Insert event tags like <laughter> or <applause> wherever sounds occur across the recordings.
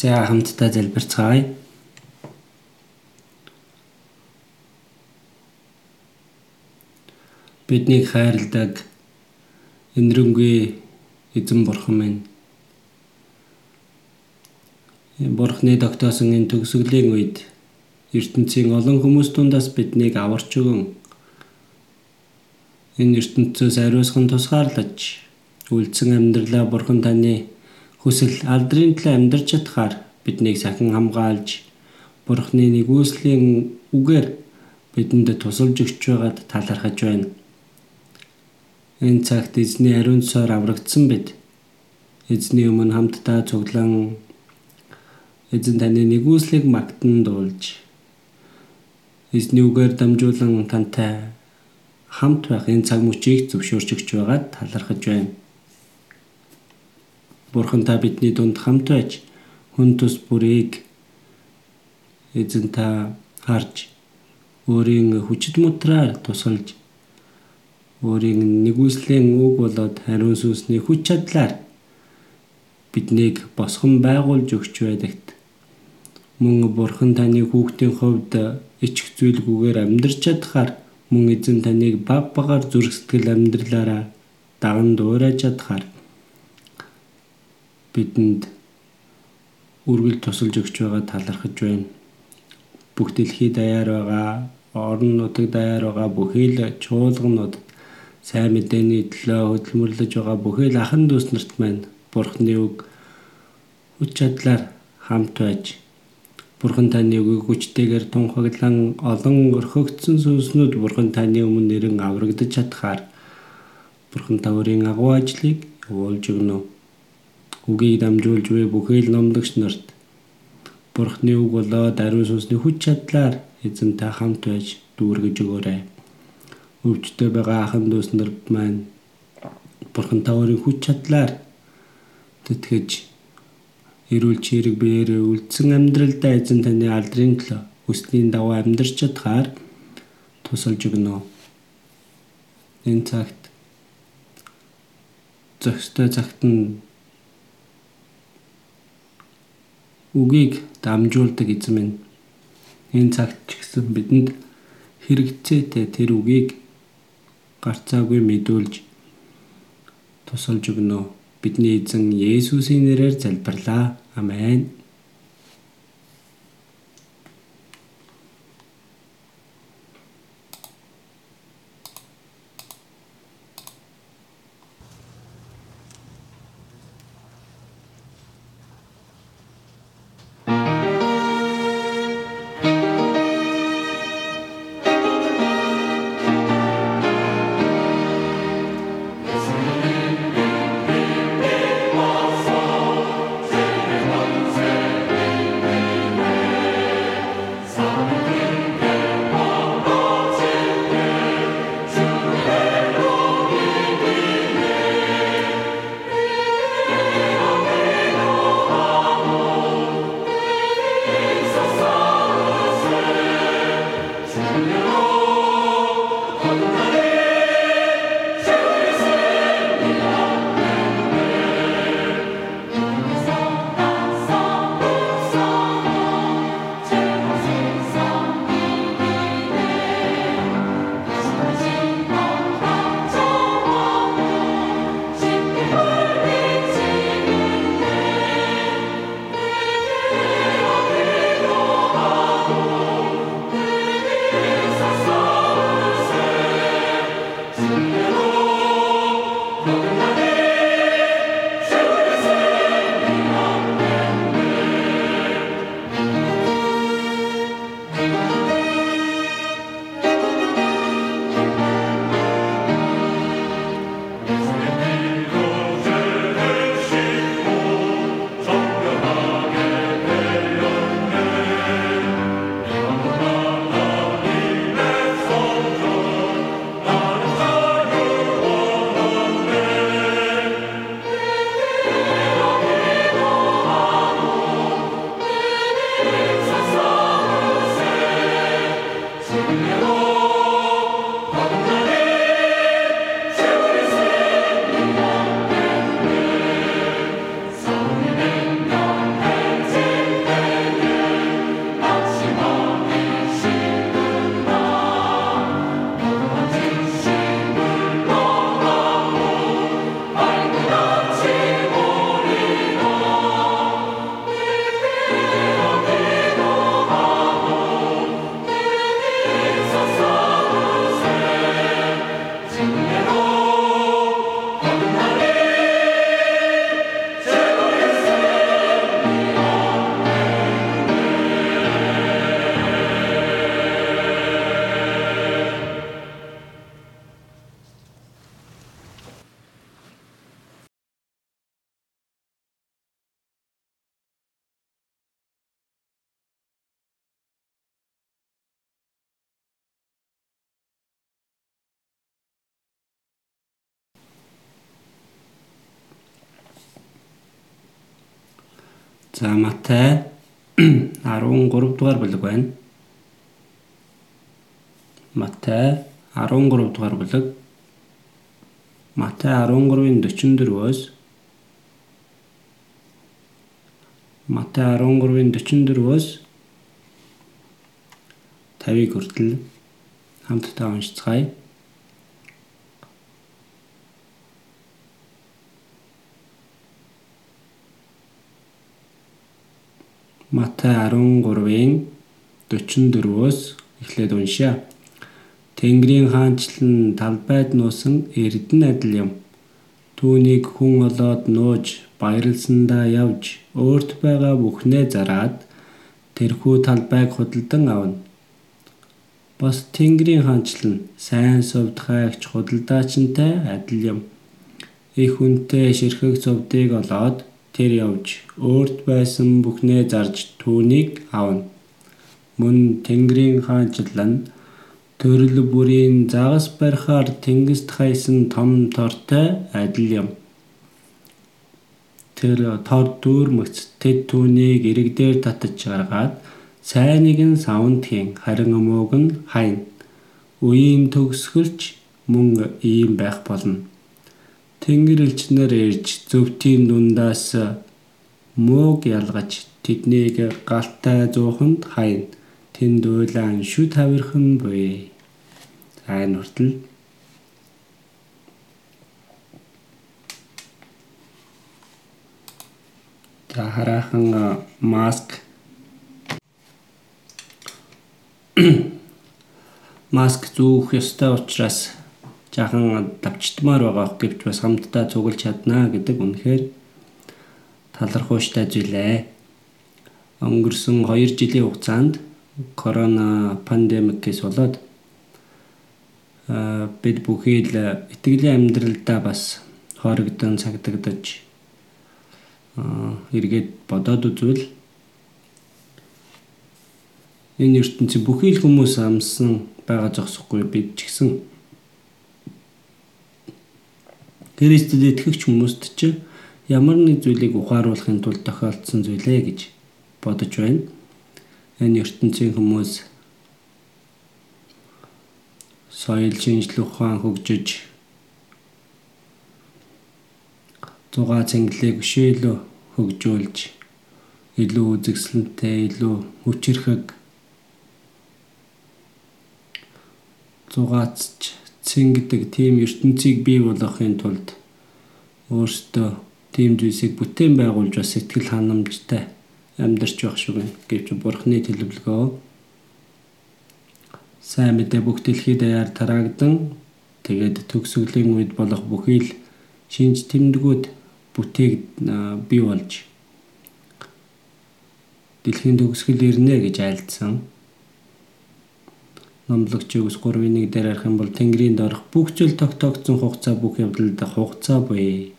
За хамтдаа залбирцгаая. Биднийг хайрладаг энэрэнгүй эзэн бурхан минь. Бурхны тогтоосон энэ төгсгөлийн үед ертөнцийн олон хүмүүс дундаас биднийг аварч өгөн энэ ертөнцөөс ариусган тусгаарлаж үлдсэн амьдралаа бурхан таны хүсэл алдрын төлөө амьдарч чадхаар биднийг сахин хамгаалж Бурхны нэгүслийн үгээр бидэнд тусалж өгч байгаад талархаж байна. Энэ цагт эзний ариун цоор аврагдсан бид эзний өмнө хамтдаа цуглан эзэн таны нэгүслийг магтан дуулж эзний үгээр дамжуулан тантай хамт байх энэ цаг мөчийг зөвшөөрч өгч байгаад талархаж байна. Бурхан та бидний дунд хамт байж хүн тус бүрийг эзэн та харж өөрийн хүчит мутраар тусалж өөрийн нэгүслийн үг болоод хариун сүнсний хүч чадлаар биднийг босгон байгуулж өгч байдагт мөн бурхан таны хүүхдийн хувьд ичих зүйлгүйгээр амьдрч чадхаар мөн эзэн таныг баг багаар зүрх сэтгэл амьдралаараа даган дуурайж чадхаар бидэнд үргэлж тусалж өгч байгаа талархаж байна. Бүх дэлхий даяар байгаа, орон нутаг даяар байгаа бүхий л чуулганууд сайн мэдээний төлөө хөдөлмөрлөж байгаа бүхий л ахан дүүс нарт маань Бурхны үг хүч чадлаар хамт байж Бурхан таны үгийг хүчтэйгээр тунхаглан олон өрхөгдсөн сүнснүүд Бурхан таны өмнө нэрэн аврагдаж чадхаар Бурхан та өөрийн агуу ажлыг явуулж өгнө үгийг дамжуулж буй бүхий л номлогч нарт Бурхны үг болоод ариун сүнсний хүч чадлаар эзэнтэй хамт байж дүүргэж өгөөрэй. Өвчтөй байгаа ахын дүүс нар маань Бурхан та өөрийн хүч чадлаар тэтгэж эрүүл чирэг биеэрээ үлдсэн амьдралдаа эзэн таны алдрын төлөө хүслийн дагуу амьдарч чадхаар тусалж өгнө. Энэ цагт зөкстэй цагт нь үгийг дамжуулдаг эзэн минь энэ цагт ч гэсэн бидэнд хэрэгцээтэй тэр үгийг гарцаагүй мэдүүлж тусалж өгнө. Бидний эзэн Есүсийн нэрээр залбирлаа. Амен. Матай <clears throat> 13 дугаар бүлэг байна. Матай 13 дугаар бүлэг. Матай 13-ын 44-өөс Матай 13-ын 44-өөс 50-ыг хүртэл хамтдаа уншицгаая. Матай 13-ийн 44-өөс эхлээд уншия. Тэнгэрийн хаанчлан талбайд нуусан эрдэнэ адил юм. Түүнийг хүн олоод нууж баярлсандаа явж өөрт байгаа бүхнээ зараад тэрхүү талбайг худалдан авна. Бас Тэнгэрийн хаанчлан сайн сувд хайгч худалдаачинтай адил юм. Их үнэтэй ширхэг цувдыг олоод тэр явж өөрт байсан бүхнээ зарж түүнийг авна. Мөн Тэнгэрийн хаанчлал нь төрөл бүрийн загас барихаар тэнгист хайсан том тортой адил юм. Тэр тор дүүрмэгц тэд түүнийг эрэг дээр татаж гаргаад сайныг нь савнд хийн харин өмөөг нь хайна. Үеийн төгсгөлч мөн ийм байх болно. Тэнгэр элчнэр ирж зөвтийн дундаас мууг ялгаж тэднийг галтай зууханд хайна. Тэнд уйлаан шүд хавирхан буй. Айн хүртэл За хараахан маск <coughs> маск зүүх ёстой учраас жаахан давчдмаар байгаа гэвч бас хамтдаа цуглаж чаднаа гэдэг үнэхээр талархууштай зүйлээ. Өнгөрсөн 2 жилийн хугацаанд корона пандемикээс болоод бид бүхий л итгэлийн амьдралдаа бас хоригдсон цагдагдаж эргээд бодоод үзвэл энэ ертөнцийн бүхий л хүмүүс амсан байгаа зогсохгүй бид ч гэсэн Христэд итгэгч хүмүүст ч ямар нэг зүйлийг ухааруулахын тулд тохиолдсон зүйлээ гэж бодож байна. Энэ ертөнцийн хүмүүс соёл шинжлэх ухаан хөгжиж зугаа цэнгэлэг өшөөлөө хөгжүүлж илүү үзэсгэлэнтэй илүү хүчрэхэг зугаацч цэн гэдэг тийм ертөнцийг бий болгохын тулд өөртөө тийм зүйлсийг бүтээн байгуулж бас сэтгэл ханамжтай амьдарч байх шиг байна. Гэвч бурхны төлөвлөгөө. Сайн мэдээ бүх дэлхийд даяар тараагдан тэгээд төгсгөлийн үед болох бүхий л шинж тэмдгүүд бүтээг бий болж. Дэлхийн төгсгөл ирнэ гэж айлдсан номлогчийг ус 3-1 дээр арих юм бол Тэнгэрийн дорох бүх зүйл тогтоогдсон хугацаа бүх явдалд хугацаа буй.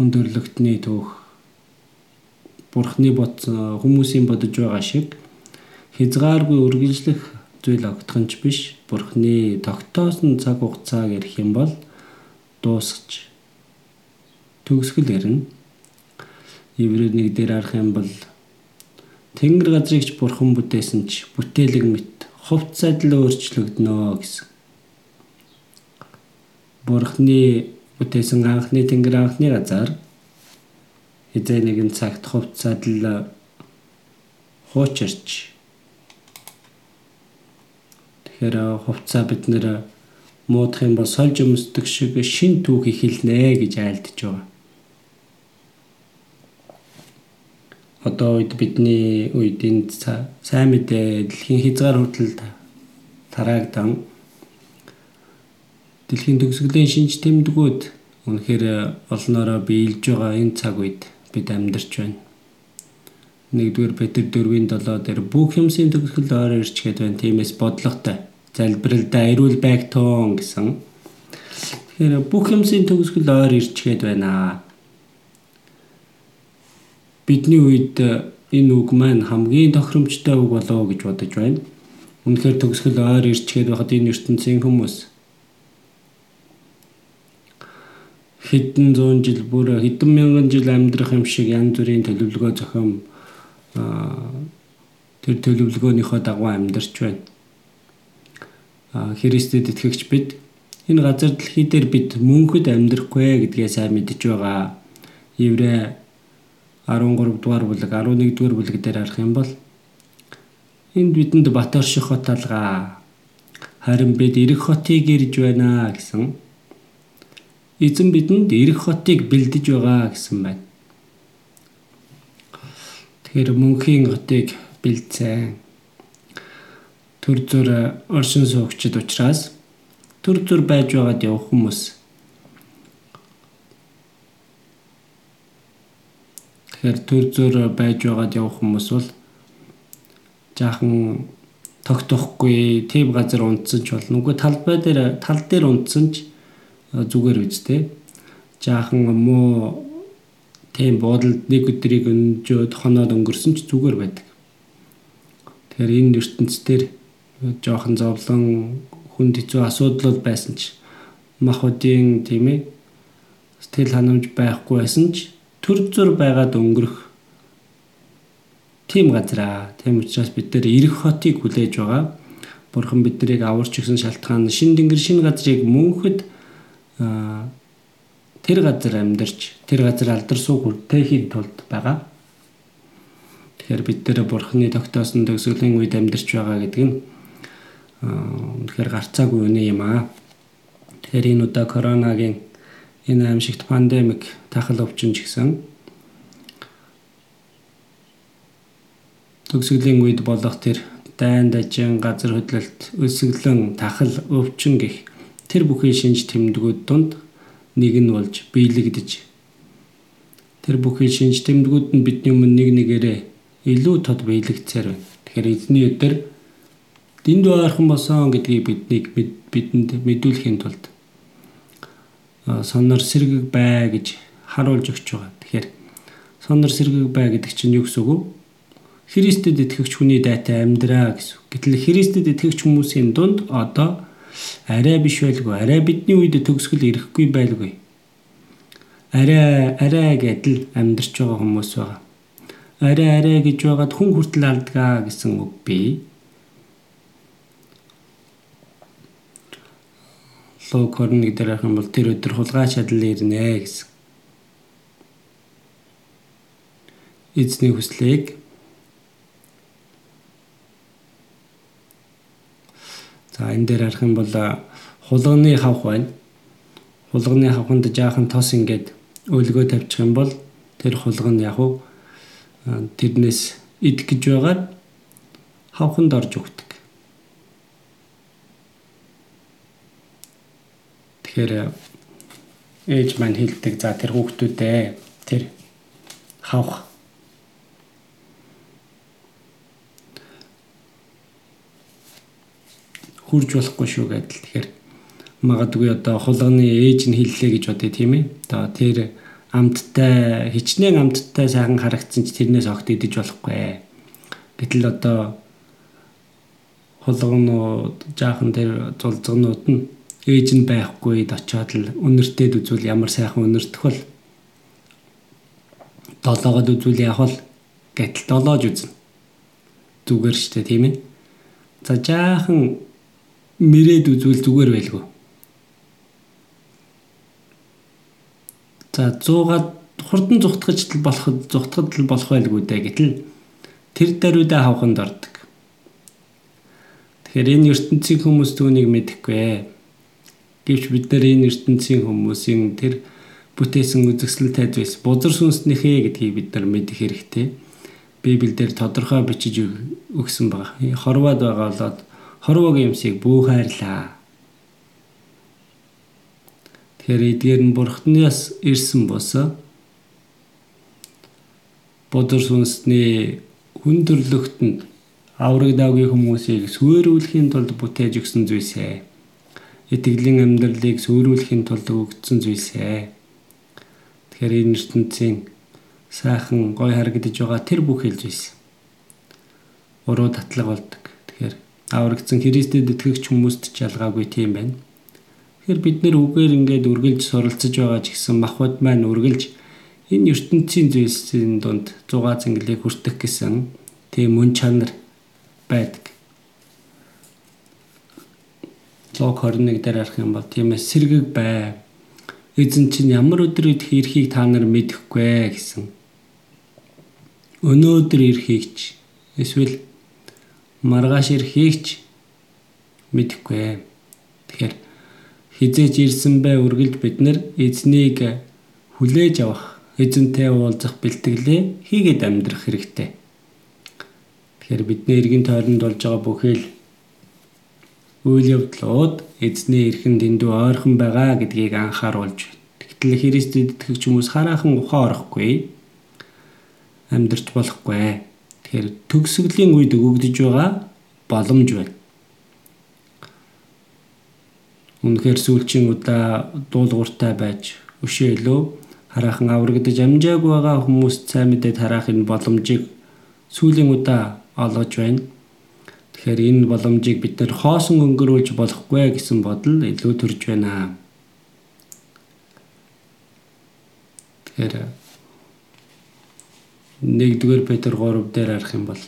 Өндөрлөгтний түүх Бурхны бодсон хүмүүсийн бодож байгаа шиг хязгааргүй үргэлжлэх зүйл огтхонч биш. Бурхны тогтоосон цаг хугацааг ярих юм бол дуусч төгсгөл ирнэ. Еврей нэг дээр арах юм бол Тэнгэр газрыг ч бурхан бүтээсэн ч бүтээлэг мэт хувцсад л өөрчлөгднө гэсэн. Бурхны бүтээсэн анхны тэнгэр анхны газар эзэн нэгэн цагт хувцсад л хуучирч Тэгэхээр хувцаа бид нэр муудах юм бол сольж өмсдөг шиг шин түүх ихэлнэ гэж айлдж байгаа. Одоо үед бидний үед энэ сайн мэдээ дэлхийн хязгаар хүртэл тараагдан дэлхийн төгсгөлийн шинж тэмдгүүд үнэхээр олноороо биелж байгаа энэ цаг үед бид амьдарч байна. Нэгдүгээр Петр 4-ийн 7 дээр бүх юмсын төгсгөл ойр ирчгээд байна. Тиймээс бодлоготой залбиралдаа эрүүл байг тоон гэсэн. Тэгэхээр бүх юмсын төгсгөл ойр ирчгээд байна бидний үед э, энэ үг маань хамгийн тохиромжтой үг болоо гэж бодож байна. Үнэхээр төгсгөл ойр ирчгээд байхад энэ ертөнцийн хүмүүс хэдэн зуун жил бүр хэдэн мянган жил амьдрах юм шиг янз бүрийн төлөвлөгөө зохион тэр төлөвлөгөөнийхөө дагуу амьдарч байна. Христэд итгэгч бид энэ газар дэлхий дээр бид мөнхөд амьдрахгүй гэдгээ сайн мэдж байгаа. Еврэ 13 дугаар бүлэг 11 дугаар бүлэг дээр харах юм бол энд бидэнд бат орших хот алгаа. Харин бид эрэх хотыг ирж байна гэсэн. Эзэн бидэнд эрэх хотыг бэлдэж байгаа гэсэн байна. Тэгэхээр мөнхийн хотыг бэлдсэн. Төр зур оршин суугчид учраас төр зур байж байгаад явах хүмүүс Тэгэхээр төр зур байж байгаад явах хүмүүс бол жаахан тогтохгүй тийм газар унтсан ч болно. Үгүй талбай дээр тал дээр унтсан ч зүгээр үстэй. Жаахан муу тийм буудалд нэг өдрийг өнжөөд хоноод өнгөрсөн ч зүгээр байдаг. Тэгэхээр энэ ертөнцийн жоохон зовлон хүнд хэцүү асуудал байсан ч махуудын тийм ээ сэтгэл ханамж байхгүй байсан ч төр зур байгаад өнгөрөх тийм газараа. Тийм учраас бид нэр эрэх хотыг хүлээж байгаа. Бурхан биднийг аварч өгсөн шалтгаан шин тэнгэр шин газрыг мөнхөд тэр газар амьдарч тэр газар алдарсуу хүртээхийн тулд байгаа. Тэгэхээр бид нэр бурханы тогтоосон төгсгөлийн үед амьдарч байгаа гэдэг нь үнэхээр гарцаагүй үнэ юм аа. Тэгэхээр энэ удаа коронагийн энэ аимшигт пандемик тахал өвчин ч гэсэн төгсгөлийн үед болох тэр дайн дажин газар хөдлөлт өсөглөн тахал өвчин гих тэр бүхий шинж тэмдгүүд донд нэг нь болж биелэгдэж тэр бүхий шинж тэмдгүүд нь бидний өмнө нэг нэгээрээ илүү тод биелэгцээр байна. Тэгэхээр эзний өдөр дэнд ойрхон босон гэдгийг биднийг бидэнд мэдүүлэхийн тулд сонор сэргэг бай гэж харуулж өгч байгаа. Тэгэхээр сонор сэргэг бай гэдэг чинь юу гэсэн үг вэ? Христэд итгэгч хүний дайтай амьдраа гэсэн. Гэтэл Христэд итгэгч хүмүүсийн дунд одоо арай биш байлгүй. Арай бидний үед төгсгөл ирэхгүй байлгүй. Арай арай гэдэл амьдарч байгаа хүмүүс байгаа. Арай арай гэж байгаад хүн хүртэл алдгаа гэсэн үг бий. Лук 21 дээр харах юм бол тэр өдөр хулгай чадал ирнэ гэсэн. Эзний хүслийг За энэ дээр харах юм бол хулганы хавх байна. Хулганы хавханд жаахан тос ингээд өлгөө тавьчих юм бол тэр хулган яг уу тэрнээс идэх гэж байгаад хавханд орж өгдөг. Тэгэхээр ээж маань хэлдэг за тэр хүүхдүүдээ тэр хавх хурж болохгүй шүү гэдэл. Тэгэхээр магадгүй одоо хулганы ээж нь хэллээ гэж бодъё тийм ээ. Одоо тэр амттай хичнээн амттай сайхан харагдсан ч тэрнээс огт идэж болохгүй. Гэтэл одоо хулганууд жаахан тэр зулцгнууд нь ээж нь байхгүйд очиод л үнэртэд үзвэл ямар сайхан үнэртэх бол долоогод үзвэл явах гэтэл долоож үзнэ. Зүгээр штэ тийм ээ. За жаахан мэрээд үзвэл зүгээр байлгүй. За 100-аад хурдан зүхтгаж л болох зүхтгад л болох байлгүй дээ гэтэл тэр даруйдаа хавханд ордог. Тэгэхээр энэ ертөнцийн хүмүүс түүнийг мэдэхгүй. Гэвч бид нар энэ ертөнцийн хүмүүсийн тэр бүтээсэн үзэсгэлэл тайз байс бузар сүнснийхээ гэдгийг бид нар мэдэх хэрэгтэй. Библиэлд тодорхой бичиж өгсөн байгаа. Хорвоод байгаа болоод хорвоогийн юмсыг бүү хайрлаа. Тэгэхээр эдгээр нь бурхнаас ирсэн босоо бодөр сүнсний хүн төрлөختөнд авраг даагийн хүмүүсийг сүөрүүлэхийн тулд бүтээж өгсөн зүйлсээ. Итгэлийн амьдралыг сүөрүүлэхийн тулд өгсөн зүйлсээ. Тэгэхээр энэ ертөнцийн сайхан гой харагдаж байгаа тэр бүх хэлжсэн. Уруу татлаг болдог аврагдсан Христэд итгэгч хүмүүст ч ялгаагүй тийм байна. Тэгэхээр бид нэр үгээр ингээд үргэлж суралцж байгаа ч гэсэн махбод маань үргэлж энэ ертөнцийн зүйлсийн дунд 6 зэнгэлийг хүртэх гэсэн тийм мөн чанар байдаг. Лог 21 дээр харах юм бол тиймээс сэргэг бай. Эзэн чинь ямар өдөр идэх эрхийг та нар мэдэхгүй гэсэн. Өнөөдөр эрхийг ч эсвэл маргааш эрхийг ч мэдэхгүй. Тэгэхээр хизээж ирсэн бай үргэлж бид нар эзнийг хүлээж авах, эзэнтэй уулзах бэлтгэлээ хийгээд амьдрах хэрэгтэй. Тэгэхээр бидний эргэн тойронд болж байгаа бүхэл үйл явдлууд эзний эрхэн дэндүү ойрхон байгаа гэдгийг анхааруулж байна. Тэгтэл Христэд итгэгч хүмүүс хараахан ухаан орохгүй амьдрч болохгүй. Тэгэхээр төгсгөлийн үед өгөгдөж байгаа боломж байна. Үнэхээр сүүлчийн удаа дуулууртай байж өшөөлөө хараахан аврагдаж амжаагүй байгаа хүмүүст сайн мэдээд хараах энэ боломжийг сүүлийн удаа олгож байна. Тэгэхээр энэ боломжийг бид нэр хоосон өнгөрүүлж болохгүй гэсэн бодол илүү төрж байна. Тэгэхээр 1-р Петр 3 дээр харах юм бол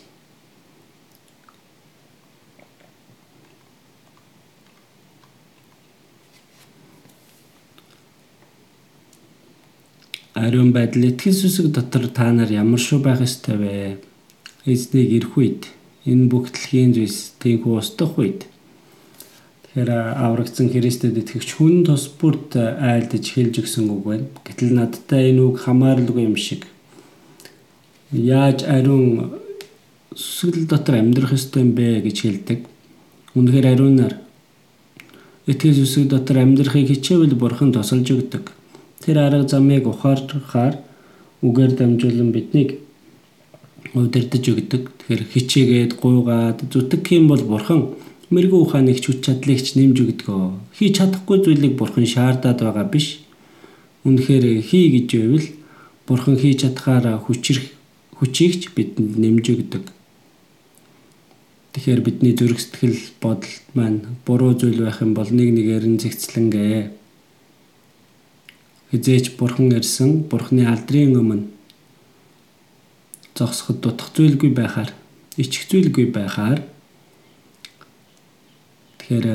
ариун байдал итгэл сүсэг дотор та нар ямар шүү байх ёстой вэ? Эзнийг ирэх үед энэ бүх дэлхийн зүйлс тийхүү устдах үед тэгэхээр аврагдсан Христэд итгэгч хүн тус бүрт айлдж хэлж өгсөн үг байна. Гэтэл надтай энэ үг хамааралгүй юм шиг. Яаж ариун сүсгэл дотор амьдрах ёстой юм бэ гэж хэлдэг. Үнэхээр ариунаар итгэл сүсэг дотор амьдрахыг хичээвэл бурхан тусалж өгдөг. Тэр арга замыг ухаарахаар үгээр дамжуулан биднийг удирдах өгдөг. Тэгэхээр хичээгээд гуйгаад зүтгэх юм бол бурхан мэрэгүү ухааны хүч чадлыг ч нэмж өгдөг. Хийж чадахгүй зүйлийг бурхан шаардаад байгаа биш. Үнэхээр хий гэж байвал бурхан хийж чадхаараа хүчрэх хүчийг ч бидэнд нэмж өгдөг. Тэгэхээр бидний зүрх сэтгэл бодол маань буруу зүйл байх юм бол нэг нэгээр нь зэгцлэнгээ хизээч бурхан ирсэн бурханы алдрын өмнө зогсоход дутх зүйлгүй байхаар ичих зүйлгүй байхаар тэгэхээр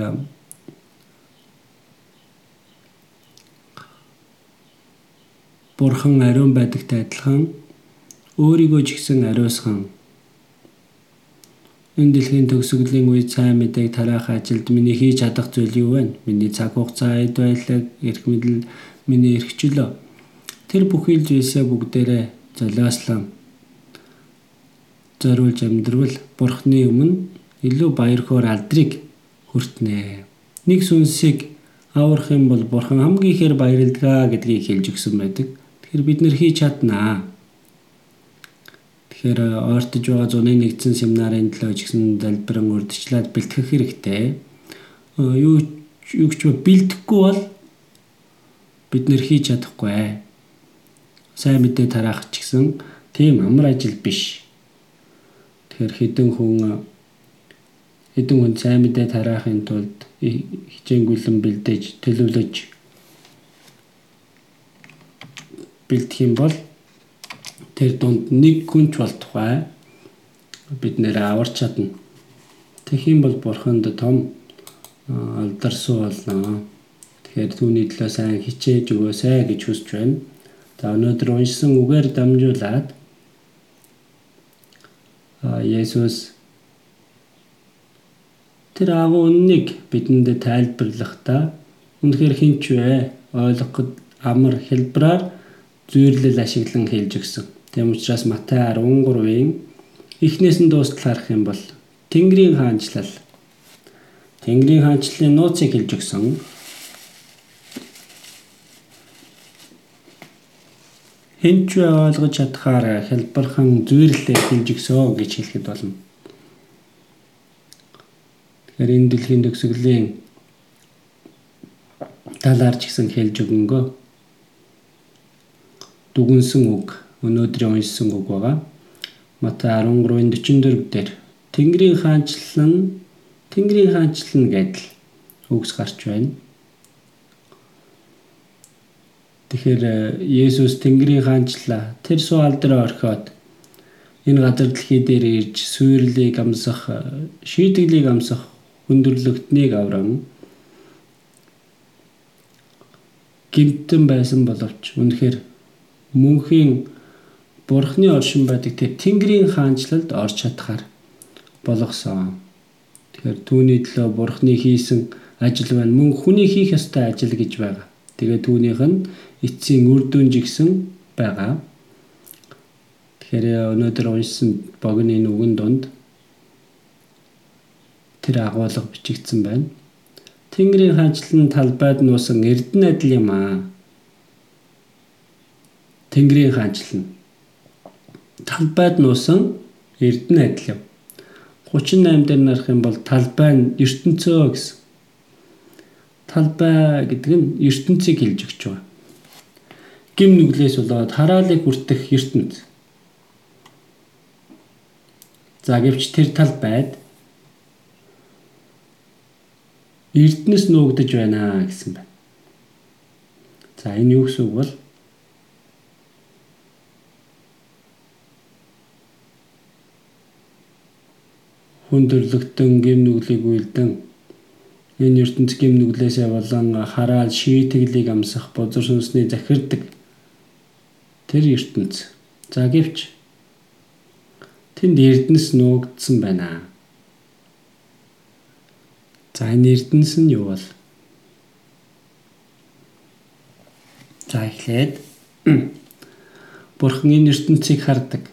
бурхан ариун байдагтай адилхан өөрийгөө ч гэсэн ариусган энэ дэлхийн төгсгөлийн үед сайн мэдээг тараах ажилд миний хийж чадах зүйл юу вэ? Миний цаг хугацаа, эд байлаг, эрх мэдэл миний эрхчлөө. Тэр бүхий л зүйлсээ бүгдээрээ золиослон зориулж амьдрал бурхны өмнө илүү баяр хөөр алдрыг хүртнэ. Нэг сүнсийг аврах юм бол бурхан хамгийн ихээр баярлдгаа гэдгийг хэлж өгсөн байдаг. Тэгэхээр бид нэр хийж чаднаа. Тэгэхээр ойртож байгаа зуны нэгдсэн семинарын төлөө ч гэсэн залбирэн урдчлаад бэлтгэх хэрэгтэй. Юу юу ч бэлтгэхгүй бол бид нэр хийж чадахгүй. Сайн мэдээ тараах ч гэсэн тийм амар ажил биш. Тэгэхээр хэдэн хүн хэдэн хүн сайн мэдээ тараахын тулд хичээнгүйлэн бэлдээж төлөвлөж бэлдэх юм бол тэр дунд нэг хүнч болтугай бид нэр аварч чадна. Тэгэх юм бол бурханд том алдарсуу болно. Тэгэхээр түүний төлөө сайн хичээж өгөөсэй гэж хүсэж байна. За өнөөдөр уншсан үгээр дамжуулаад Есүс тэр агуу үннийг бидэнд тайлбарлахдаа үнэхээр хинч вэ? ойлгоход амар хэлбраар зүйрлэл ашиглан хэлж өгсөн. Тийм учраас Матай 13-ийн эхнээс нь дуустал харах юм бол Тэнгэрийн хаанчлал Тэнгэрийн хаанчлалын нууцыг хэлж өгсөн. Хинч ойлгож чадхаар хэлбэрхэн зүйрлээ хэлж өгсөө гэж хэлэхэд болно. Тэгэхээр энэ дэлхийн төгсгөлийн талаар ч гэсэн хэлж өгөнгөө дүгнсэн үг өнөөдрийн уншсан үг байгаа. Матай 13:44 дээр Тэнгэрийн хаанчлал нь Тэнгэрийн хаанчлал нь гэдэл үгс гарч байна. Тэгэхээр Есүс Тэнгэрийн хаанчлаа тэр суал дээр орхиод энэ газар дэлхий дээр ирж сүйрлийг амсах, шийдэглийг амсах хүндрэлтнийг аврам гимтэн байсан боловч үнэхээр мөнхийн бурхны оршин байдаг тэр Тэнгэрийн хаанчлалд орч чадхаар болгосон. Тэгэхээр түүний төлөө бурхны хийсэн ажил байна. Мөн хүний хийх ёстой ажил гэж байгаа. Тэгээ түүнийх нь эцсийн үр дүн жигсэн байгаа. Тэгэхээр өнөөдөр уншсан богино энэ үгэн донд тэр агуулга бичигдсэн байна. Тэнгэрийн хаанчлан талбайд нуусан эрдэнэ адил юм аа. Тэнгэрийн хаанчлан талбайд нуусан эрдэнэ адил юм. 38 дээр нарах юм бол талбай нь ертөнцөө гэсэн. Талбай гэдэг нь ертөнцийг хэлж өгч байгаа гим нүглээс болоод хараалыг хүртэх ертөнц. За гэвч тэр тал байд эрдэнэс нуугдж байна гэсэн байна. За энэ юу гэсэн үг бол хүндрэлтэн гим нүглийг үйлдэн энэ ертөнц гим нүглээсээ болон хараал шийтгэлийг амсах бозор сүнсний захирдаг тэр ертөнц. За гэвч тэнд эрдэнэс нуугдсан байна. За энэ эрдэнэс нь юу бол? За эхлээд <clears throat> Бурхан энэ ертөнцийг хардаг.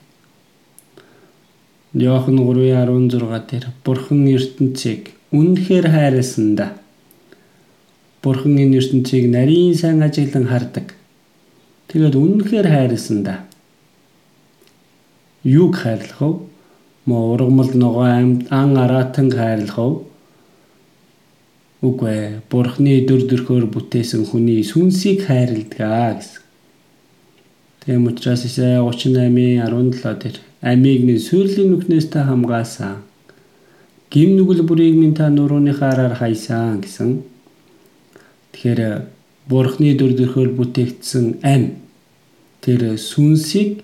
Иохан 3:16 дээр Бурхан ертөнцийг үнэхээр хайрласан да. Бурхан энэ ертөнцийг нарийн сайн ажиглан хардаг. Тэгээд үнэнхээр хайрласан да. Юуг хайрлах вэ? Мо ургамал ногоо ан аратан хайрлах вэ? Үгүй ээ. Бурхны дүр төрхөөр бүтээсэн хүний сүнсийг хайрладаг гэсэн. Тийм учраас Исая 38:17 дээр амийг минь сүрлийн нүхнээс та хамгаасан. Гим нүгэл бүрийг минь та нурууныхаараар хайсан гэсэн. Тэгэхээр Бурхны дүр төрхөөр бүтээгдсэн ам тэр сүнсийг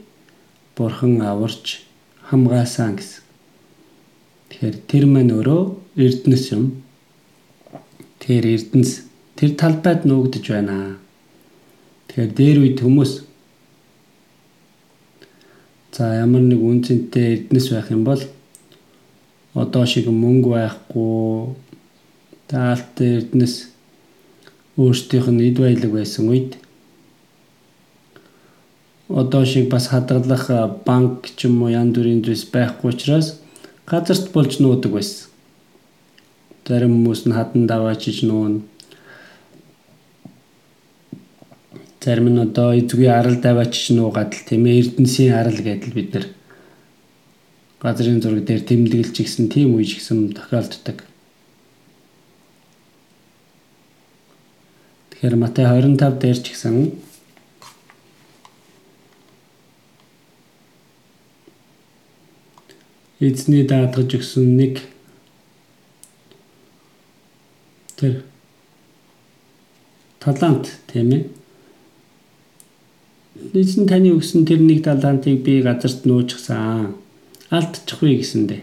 Бурхан аварч хамгаасан гэсэн. Тэгэхээр тэр мань өөрөө эрдэнэс юм. Тэр эрдэнэс тэр талбайд нуугдж байна. Тэгэхээр дээр үед хүмүүс за ямар нэг үнцэнтэй эрдэнэс байх юм бол одоо шиг мөнгө байхгүй таалт эрдэнэс өөрсдийнх нь эд баялаг байсан үед одоо шиг бас хадгалах банк ч юм уу янз бүрийн зүйлс байхгүй учраас газарт болж нуудаг байсан. Зарим хүмүүс нь хадан даваачиж нуун. Зарим нь одоо эзгүй арал даваачиж нуугаад л тийм эрдэнсийн арал гэдэл бид нар газрын зураг дээр тэмдэглэж гисэн тийм үеж гисэн тохиолддог. Тэгэхээр Матай 25 дээр ч гэсэн эзний даатгаж өгсөн нэг тэр талант тийм ээ. Эзэн таны өгсөн тэр нэг талантыг би газарт нуучихсан. Алдчихгүй гэсэндээ.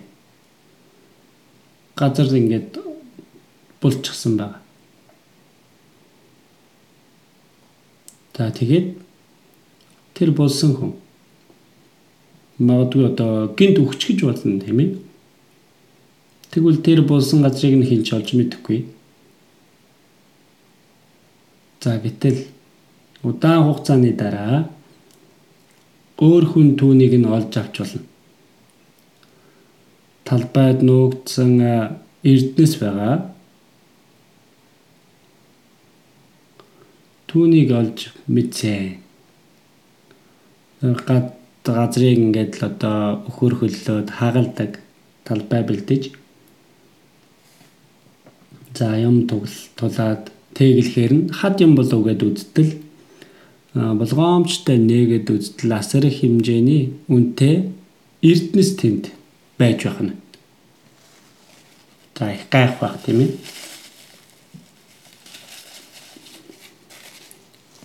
Газар ингээд булчихсан байна. За тэгээд тэр болсон хүн магадгүй одоо гинт өгч гэж болно тийм ээ. Тэгвэл тэр болсон газрыг нь хинч олж мэдэхгүй. За гэтэл удаан хугацааны дараа өөр хүн түүнийг нь олж авч болно. Талбайд нуугдсан эрдэнэс байгаа. Түүнийг олж мэдсэн. Гад газрыг ингээд л одоо өхөр хөллөөд хагалдаг талбай бэлдэж за юм тулаад тэглэхээр нь хад юм болов гэд үздэл болгоомжтой нээгээд үздэл асар их хэмжээний үнэтэй эрдэнэс тэнд байж байх нь. За их гайх байх тийм ээ.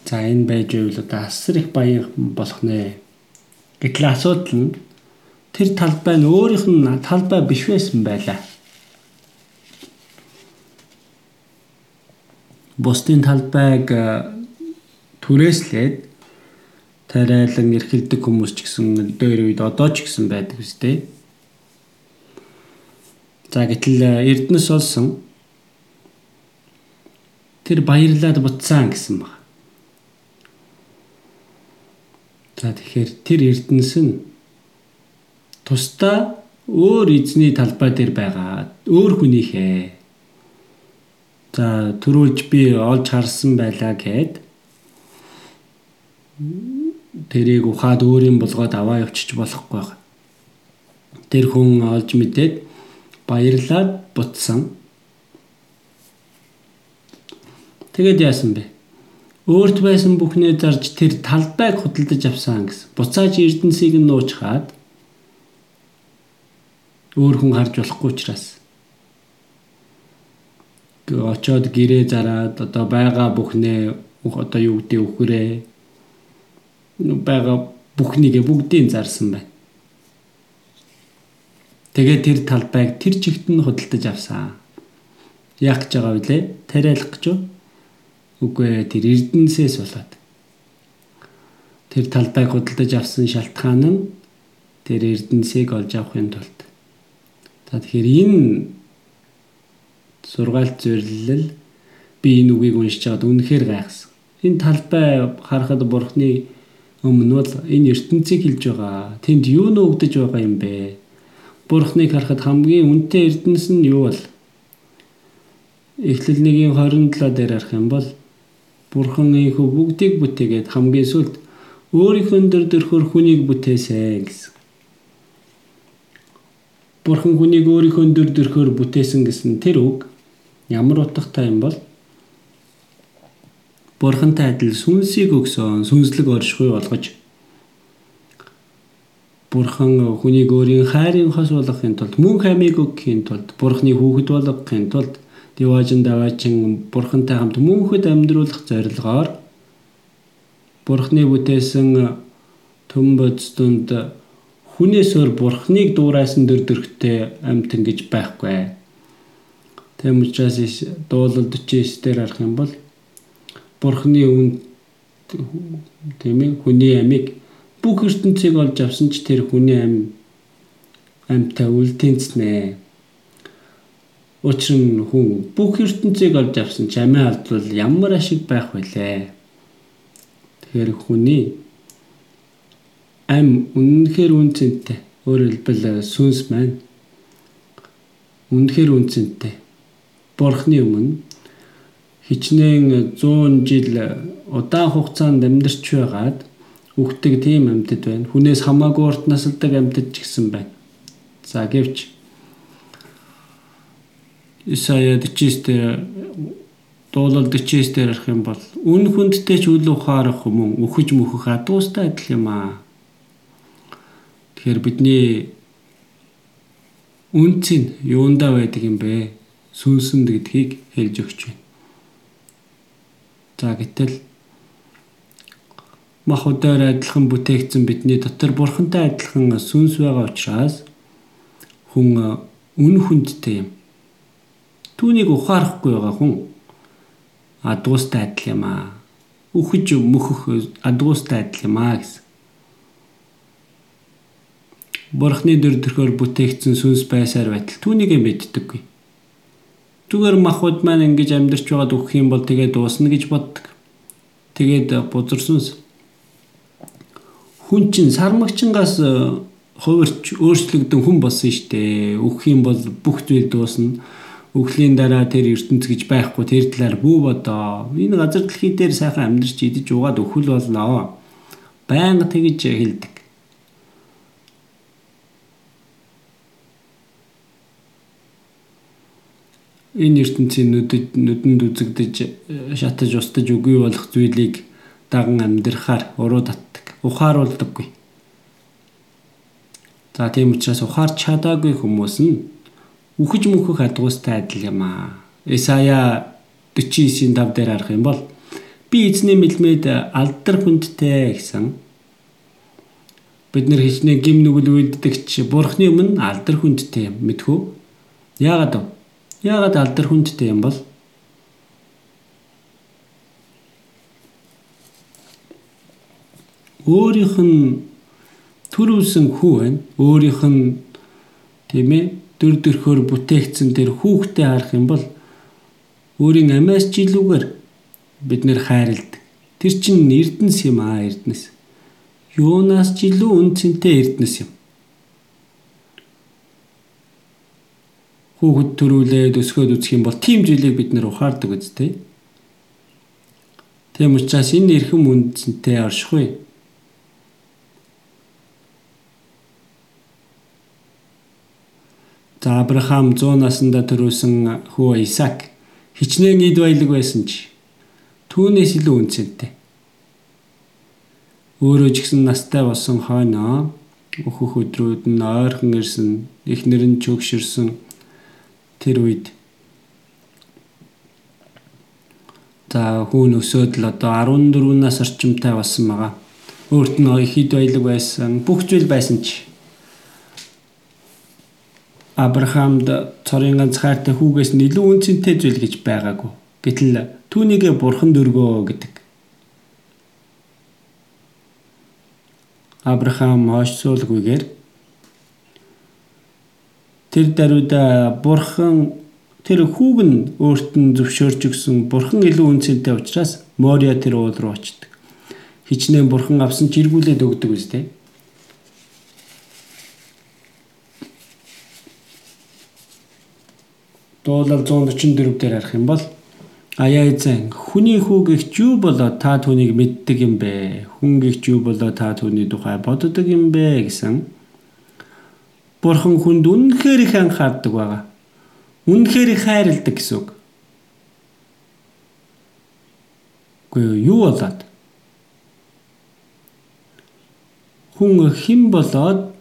За энэ байж байвал одоо асар их баян болох нэ. Гэтэл асуудал нь тэр талбай нь өөрийнх нь талбай биш байсан байлаа. Бусдын талбайг түрээслээд тариалан эрхэлдэг хүмүүс ч гэсэн дээр үед одоо ч гэсэн байдаг үстэй. За гэтэл Эрдэнэс олсон тэр баярлаад буцсан гэсэн баг. За тэгэхээр тэр Эрдэнэс нь тусдаа өөр эзний талбай дээр байгаа өөр хүнийхээ за төрүүлж би олж харсан байлаа гэд тэрийг ухаад өөрийн болгоод аваа явчих болохгүй. Тэр хүн олж мэдээд баярлаад буцсан. Тэгэд яасан бэ? Өөрт байсан бүхнээ зарж тэр талбайг худалдаж авсан гэсэн. Буцааж эрдэнсийг нь нуучгаад өөр хүн харж болохгүй учраас очоод гэрээ зараад одоо байгаа бүхнээ одоо юу гэдэг үхрээ байгаа бүхнийг бүгдийг зарсан байна. Тэгээд тэр талбайг тэр чигт нь худалдаж авсан. Яг гэж байгаа үлээ. Тариалах гэж юу? Үгүй ээ тэр эрдэнсээс болоод. Тэр талбайг худалдаж авсан шалтгаан нь тэр эрдэнсийг олж авахын тулд. За тэгэхээр энэ сургаалт зөвлөл би энэ үгийг уншиж байгаад үнэхээр гайхсан. Энэ талбай харахад бурхны өмнө бол энэ ертөнцийг хэлж байгаа. Тэнд юу нөөгдөж байгаа юм бэ? Бурхныг харахад хамгийн үнэтэй эрдэнэс нь юу бол? Эхлэл 1-ийн 27 дээр харах юм бол Бурхан ийхүү бүгдийг бүтээгээд хамгийн сүлд өөрийнхөө дөр дөрхөр хүнийг бүтээсэн гэсэн. Бурхан хүнийг өөрийнхөө дөр дөрхөр бүтээсэн гэсэн тэр үг ямар утгатай юм бол Бурхантай адил сүнсийг өгсөн сүнслэг оршихуй болгож Бурхан хүнийг өөрийн хайрын хос болгохын тулд мөн хамиг өгөхийн тулд Бурханы хүүхэд болгохын тулд Диважин даваачин бурхантай хамт мөнхөд амьдруулах зорилгоор бурхны бүтээсэн төм бодстунд хүнээсөр бурхныг дуурайсан дөр дөрхтэй амтэн гэж байхгүй. Тэм учраас дуулал 49 дээр харах юм бол бурхны үн тийм ээ хүний амийг бүх ертөнцийг олж авсан ч тэр хүний ам амтай үлдэнцнэ Учир нь хүн бүх ертөнцийг олж авсан ч амиа алдвал ямар ашиг байх вүлээ. Тэгэхээр хүний ам үнэнхээр үнцэнтэй. Өөрөөр хэлбэл сүнс маань үнэнхээр үнцэнтэй. Бурхны өмнө хичнээн 100 жил удаан хугацаанд амьдарч байгаад үхдэг тийм амьтад байна. Хүнээс хамаагүй урт насалдаг амьтад ч гэсэн байна. За гэвч Исая 49 дээр дуулал 49 дээр арах юм бол үн хүндтэй ч үл ухаарах хүмүүн үхэж мөхөх адуустай адил юм аа. Тэгэхээр бидний үнцэн юундаа байдаг юм бэ? Сүнсэнд гэдгийг хэлж өгч байна. За гэтэл мах удаар адилхан бүтээгдсэн бидний дотор бурхантай адилхан сүнс байгаа учраас хүн үн хүндтэй юм Түүнийг ухаарахгүй байгаа хүн адуустай адил юм аа. Үхэж мөхөх адуустай адил юм аа гэсэн. Бурхны дөр төрхөөр бүтээгдсэн сүнс байсаар байтал түүнийг мэддэггүй. Зүгээр махуд маань ингэж амьдарч байгаад үхэх юм бол тэгээ дуусна гэж боддог. Тэгээд бузар сүнс хүн чинь сармагчингаас хувирч өөрчлөгдөн хүн болсон шүү дээ. Үхэх юм бол бүх зүйл дуусна Өглөөний дараа тэр ертөнц гэж байхгүй тэр талаар бүү бодоо. Энэ газар дэлхий дээр сайхан амьдарч идэж уугаад өхөл болноо. Байнга тэгж хэлдэг. Энэ ертөнцийн нүдэд нүдэнд үзэгдэж шатаж устж үгүй болох зүйлийг даган амьдрахаар уруу татдаг. Ухааруулдаггүй. За тийм учраас ухаарч чадаагүй хүмүүс нь үхэж мөхөх адгуустай адил юм аа. Исая 49-ийн 5 дээр харах юм бол би эзний мэлмэд алдар хүндтэй гэсэн бид нар хичнээн гим нүгэл үйлддэгч бурхны өмнө алдар хүндтэй мэдхүү яагаад вэ яагаад алдар хүндтэй юм бол өөрийнх нь төрөвсөн хүү байна өөрийнх нь тийм ээ дөр дөрхөөр бүтээгдсэн тэр хүүхдэд харах юм бол өөрийн амиас ч илүүгээр бид нэр хайрладаг тэр чинь эрдэнэс юм аа эрдэнэс юунаас ч илүү үнцэнтэй эрдэнэс юм. Хүүхэд төрүүлээд өсгөөд үсэх юм бол тийм зүйлийг бид нэр ухаардаг үстэй. Тийм учраас энэ эрхэм үнцэнтэй оршихуй. За Авраам 100 наснда төрүүлсэн хүү Исаак хичнээн эд баялаг байсан ч түүнээс илүү үнцэнтэй. Өөрөө ч гэсэн настай болсон хойноо өөхөх өдрүүд нь ойрхон ирсэн эхнэр нь чөгшөрсөн тэр үед за хүн өсөөд л одоо 14 нас орчимтай болсон байгаа. Өөрт нь ихэд баялаг байсан, бүх зүйл байсан ч Авраамд цорын ганц хайртай хүүгээс илүү үнцэнтэй зүйл гэж байгаагүй. Гэтэл түүнийг бурхан дөргөө гэдэг. Авраам хойшсуулгүйгээр тэр даруйда бурхан тэр хүүг нь өөрт нь зөвшөөрч өгсөн бурхан илүү үнцэнтэй учраас Мориа тэр уул руу очдөг. Хичнээн бурхан авсан ч эргүүлээд өгдөг үстэй. Дуулал 144 дээр харах юм бол Аяа эзэн хүний хүү гихч юу болоо та түүнийг мэддэг юм бэ? Хүн гихч юу болоо та түүний тухай боддог юм бэ гэсэн. Бурхан хүнд үнэхээр их анхаардаг байгаа. Үнэхээр их хайрладаг гэсэн үг. Гэхдээ юу болоод? Хүн хэн болоод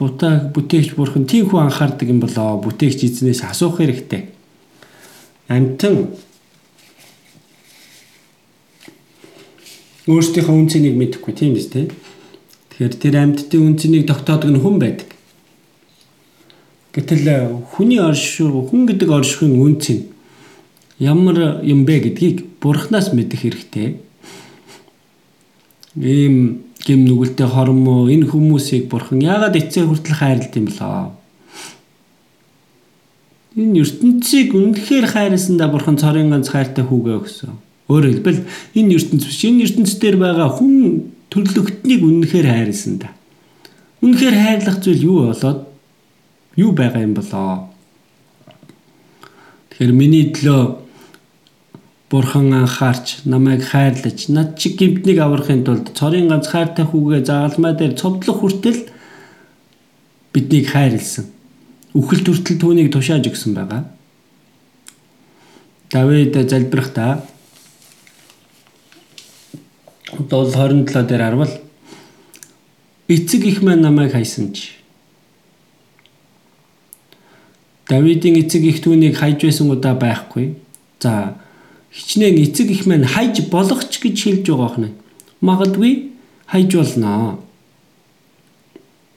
бутаа бүтээгч бурхан тийм хүн анхаардаг юм болоо бүтээгч эзнээс асуух хэрэгтэй амтан өөрсдийнхөө үнцнийг мэдэхгүй тийм биз дээ. Тэгэхээр тэр амьдтын үнцнийг тогтоодог нь хүн байдаг. Гэтэл э, хүний оршуу хүн гэдэг оршихын үнц нь ямар юм бэ гэдгийг бурхнаас мэдэх хэрэгтэй. Ийм гим нүгэлтэй хормоо энэ хүмүүсийг бурхан яагаад эцээ хүртэл хайрлт юм болоо? Энэ ертөнцийг үнэхээр хайрласандаа бурхан цорын ганц хайртай хүүгээ өгсөн. Өөрөөр хэлбэл энэ ертөнц биш энэ ертөнц дээр байгаа хүн төрлөختнийг үнэхээр хайрласан да. Үнэхээр хайрлах зүйл юу болоод юу байгаа юм болоо? Тэгэхээр миний төлөө бурхан анхаарч намайг хайрлаж над чиг гимтнийг аврахын тулд цорын ганц хайртай хүүгээ загалмай дээр цовдлох хүртэл биднийг хайрлсан үхэл төртөл түүнийг тушааж өгсөн байгаа. Давид залбирахдаа Дол 27 дээр харвал эцэг их маань намайг хайсан ч Давидын эцэг их түүнийг хайж байсан удаа байхгүй. За хичнээн эцэг их маань хайж болох ч гэж хэлж байгаа хнэ. Магадгүй хайж болно.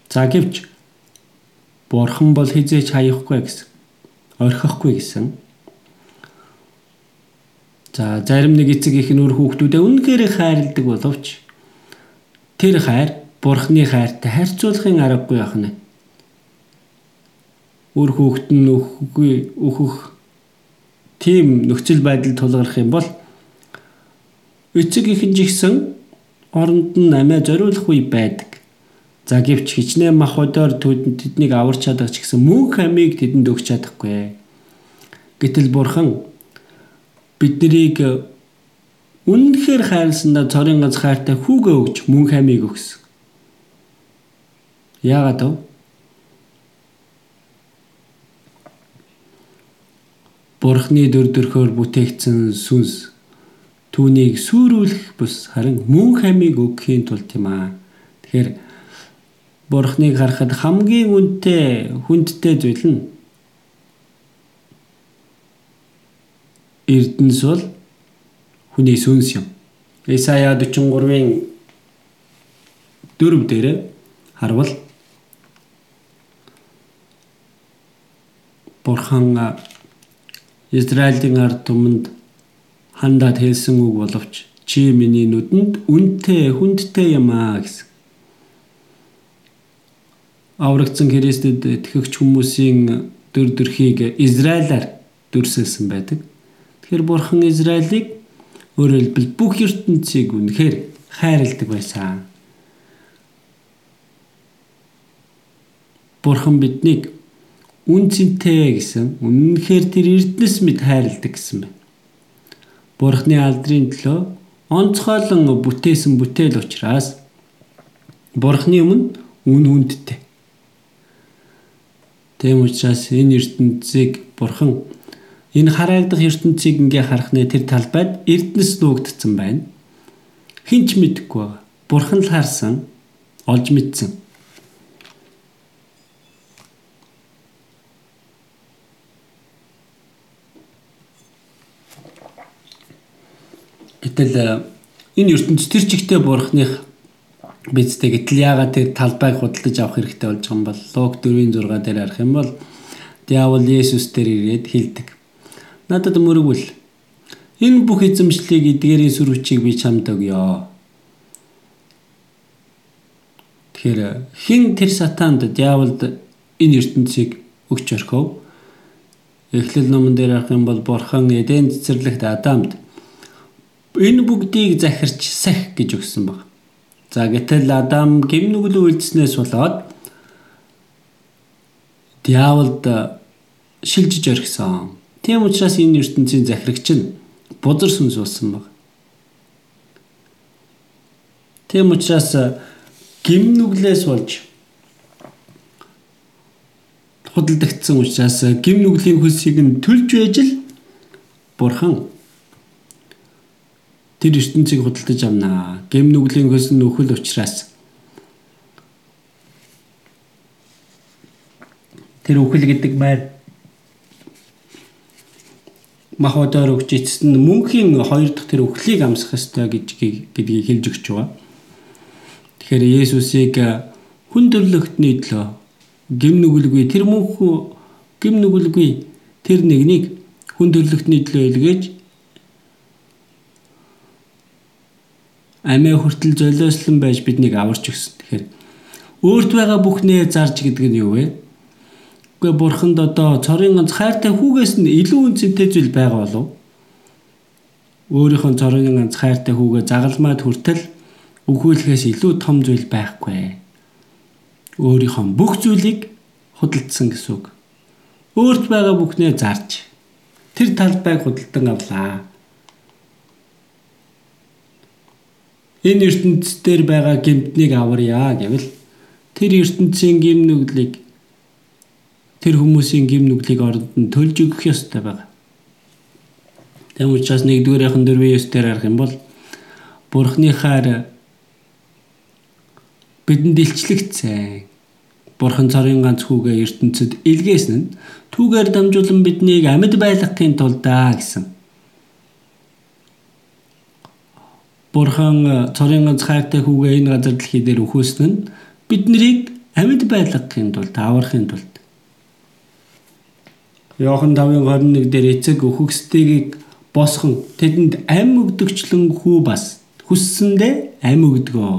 За гэвч Бурхан бол хизээч хаяхгүй гэсэн. Орхихгүй гэсэн. За зарим нэг эцэг их нөр хүүхдүүдээ үнэхээр хайрладаг боловч тэр хайр Бурханы хайртай харьцуулахын аргагүй яхна. Өөр хүүхэд нь өөхгүй өөхөх тийм нөхцөл байдал тулгарх юм бол эцэг ихэн жигсэн оронд нь амиа зориулахгүй байдаг. За гэвч хичнээн мах өдөр тэднийг аварч чадах ч гэсэн мөнх амийг тэдэнд өгч чадахгүй. Гэтэл бурхан биднийг үнэнхээр хайрласандаа цорын ганц хайртай хүүгээ өгч мөнх амийг өгсөн. Яагаад вэ? Бурхны дөр дөрхөөр бүтээгдсэн сүнс түүнийг сүрүүлэх бус харин мөнх амийг өгөхийн тулд юм аа. Тэгэхээр Бурхныг харахад хамгийн үнэтэй хүндтэй зүйл нь Эрдэнэс бол хүний сүнс юм. Исая 43-ийн 4 дээр харвал Бурхан Израилийн ард түмэнд хандаад хэлсэн үг боловч чи миний нүдэнд үнтэй хүндтэй юм аа гэсэн. Аврагдсан Христэд итгэгч хүмүүсийн дүр төрхийг Израилаар дүрсэлсэн байдаг. Тэгэхээр Бурхан Израилийг өөрөөр хэлбэл бүх ертөнцийг үнэхээр хайрладаг байсан. Бурхан биднийг үн цэнтэй гэсэн үнэнхээр тэр эрдэнэс мэд хайрладаг гэсэн байна. Бурхны алдрын төлөө онцгойлон бүтээсэн бүтээл учраас Бурхны өмнө үн хүндтэй. Тэм учраас энэ ертөнцийг Бурхан энэ хараагдах ертөнцийг ингээ харах нэ тэр талбайд эрдэнэс нуугдсан байна. Хинч мэдгүй. Бурхан л харсан, олж мэдсэн. Гэтэл энэ ертөнц тэр чигтээ бурхных бидтэй гэтэл яагаад тэр талбайг худалдаж авах хэрэгтэй болж байгаа юм бол Луг 4:6 дээр харах юм бол диавол Есүс дээр ирээд хэлдэг. Надад мөрөгвөл энэ бүх эзэмшлийг эдгээрийн сүр хүчийг би чамд өгье. Тэгэхээр хин тэр сатаанд диаволд энэ ертөнцийг өгч орхив. Эхлэл номон дээр харах юм бол Бурхан Эден цэцэрлэгт Адамд энэ бүгдийг захирч сах гэж өгсөн баг. За гэтэл Адам гэм нүгэл үйлдэснээс болоод диаволд шилжиж орхисон. Тийм учраас энэ ертөнцийн захирагч нь бузар сүнс болсон баг. Тийм учраас гим нүглээс болж худалдагдсан учраас гим нүглийн хөлсийг нь төлж байж л бурхан тэр ертөнцийг худалдаж авнаа. Гэм нүглийн хөсн нөхөл учраас тэр үхэл гэдэг маяг махбодоор өгч эцэст нь мөнхийн хоёр дахь тэр өхлийг амсах ёстой гэж гэдгийг хэлж өгч байгаа. Тэгэхээр Есүсийг э, хүн төрлөختний төлөө гим нүгэлгүй тэр мөнх гим нүгэлгүй тэр нэгнийг хүн төрлөختний төлөө илгээж амиа хүртэл золиослон байж биднийг аварч өгсөн. Тэгэхээр өөрт байгаа бүхнээ зарж гэдэг нь юу вэ? Гэхдээ бурханд одоо цорын ганц хайртай хүүгээс нь илүү үнцэнтэй зүйл байгаа болов. Өөрийнхөө цорын ганц хайртай хүүгээ загалмаад хүртэл өгөөлөхөөс илүү том зүйл байхгүй. Өөрийнхөө бүх зүйлийг худалдсан гэсэн үг. Өөрт байгаа бүхнээ зарж тэр талбайг худалдан авлаа. Энэ ертөнцийн байгаа гэмтнийг аварья гэвэл тэр ертөнцийн гим нүглийг тэр хүмүүсийн гим нүглийг оронд нь төлж өгөх ёстой байна. Тэм учраас нэгдүгээрийнхэн дөрвийн 9 дээр харах юм бол Бурхны хайр бидэнд илчлэгцэн. Бурхан цорын ганц хүүгээ ертөнцид илгээсэн нь түүгээр дамжуулан биднийг амьд байлгахын тулд аа гэсэн. Бурхан цорын ганц хайртай хүүгээ энэ газар дэлхий дээр өгөөсөн нь биднийг амьд байлгахын тулд аврахын тулд Йохан 5:21 дээр эцэг өхөксдгийг босхон тэдэнд ам өгдөгчлэн хүү бас хүссэндээ ам өгдөгөө.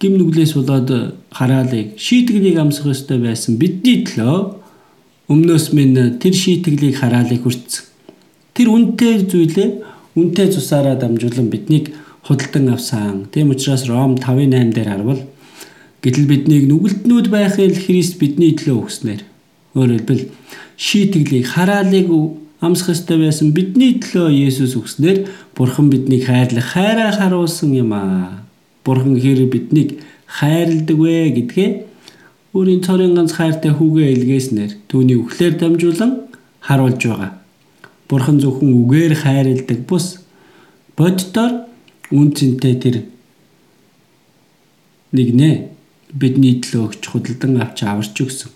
Гим нүглээс болоод хараалыг шийтгэлийг амсах ёстой байсан бидний төлөө өмнөөс минь тэр шийтгэлийг хараалыг хүртсэн. Тэр үнтэй зүйлээ үнтэй цусаараа дамжуулан биднийг худалдан авсан. Тийм учраас Ром 5:8 дээр харвал гэтэл биднийг нүгэлтнүүд байхын Христ бидний төлөө өгснээр Өөрөөр хэлбэл шийтгэлийг хараалыг амсах ёстой байсан бидний төлөө Есүс өгснээр Бурхан биднийг хайрлах хайраа харуулсан юм аа. Бурхан хэр биднийг хайрладаг вэ гэдгээ өөрийн цорын ганц хайртай хүүгээ илгээснээр түүний үхлээр дамжуулан харуулж байгаа. Бурхан зөвхөн үгээр хайрладаг бус боддоор үнцэнтэй тэр нэгнээ бидний төлөө өгч худалдан авч аварч өгсөн.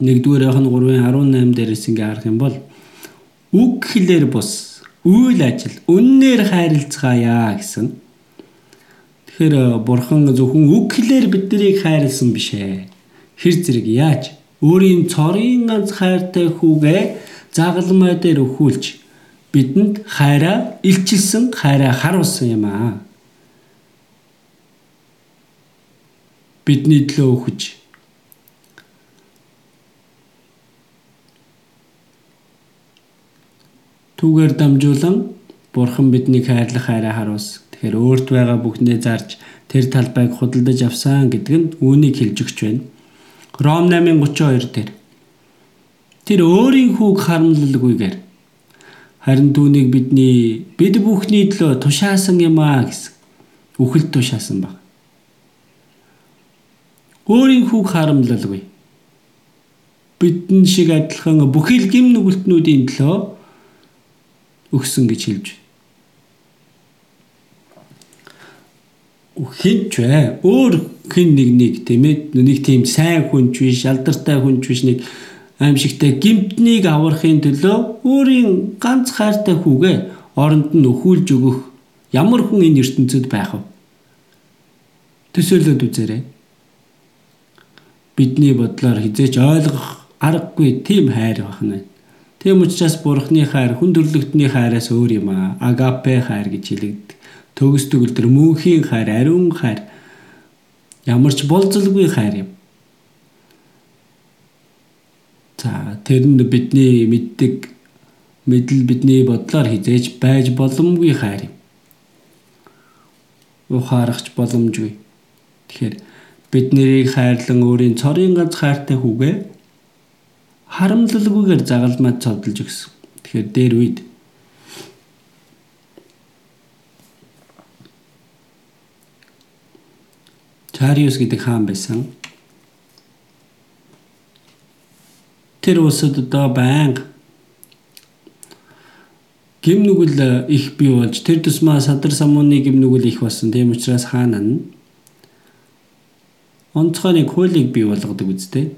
1-р Иохан 3:18 дээрээс ингээ харах юм бол үг хэлээр бус үйл ажил үннээр хайрлцгаая гэсэн. Тэгэхээр бурхан зөвхөн үг хэлээр биднийг хайрлсан биш ээ. Хэр зэрэг яаж өөрийн цорын ганц хайртай хүүгээ загалмай дээр өхүүлж бидэнд хайраа илчилсэн хайраа харуулсан юм аа. Бидний төлөө өгч түүгээр дамжуулан бурхан биднийг хайрлах хайраа харуулсан. Тэгэхээр өөрт байгаа бүхнээ зарж тэр талбайг худалдаж авсан гэдэг нь үүнийг хэлж өгч байна. Ром 8:32 дээр тэр өөрийн хүүг харамлалгүйгээр харин түүнийг бидний бид бүхний төлөө тушаасан юм аа гэсэн. Үхэл тушаасан баг. Өөрийн хүүг харамлалгүй. Бидэн шиг адилхан бүхэл гим нүгэлтнүүдийн төлөө өгсөн гэж хэлж байна. Хинч вэ? Өөр хин нэг нэг тийм ээ нэг тийм сайн хүнч биш, алдартай хүнч биш нэг аимшигтай гимтнийг аврахын төлөө өөрийн ганц хайртай хүүгээ оронд нь өхүүлж өгөх ямар хүн энэ ертөнцид байх вэ? Төсөөлөд үзээрэй. Бидний бодлоор хизээч ойлгох аргагүй тийм хайр байна. Тийм учраас бурхны хайр хүн төрлөختний хайраас өөр юм аа. Агапе хайр гэж хэлэгддэг. Төгс төгөлдөр мөнхийн хайр, ариун хайр ямар ч болзолгүй хайр юм. За тэр нь бидний мэддэг мэдл бидний бодлоор хизээж байж боломгүй хайр юм. Ухаарахч боломжгүй. Тэгэхээр бид нарыг хайрлан өөрийн цорын ганц хайртай хүүгээ харамлалгүйгээр загалмаад цовдлж өгсөн. Тэгэхээр дээр үед Чариус гэдэг хаан байсан. Тэр улсад одоо байнга гим нүгэл их бий болж тэр тусмаа садар самууны гим нүгэл их болсон. Тийм учраас хаан нь онцгой нэг хуулийг бий болгодог үстэй.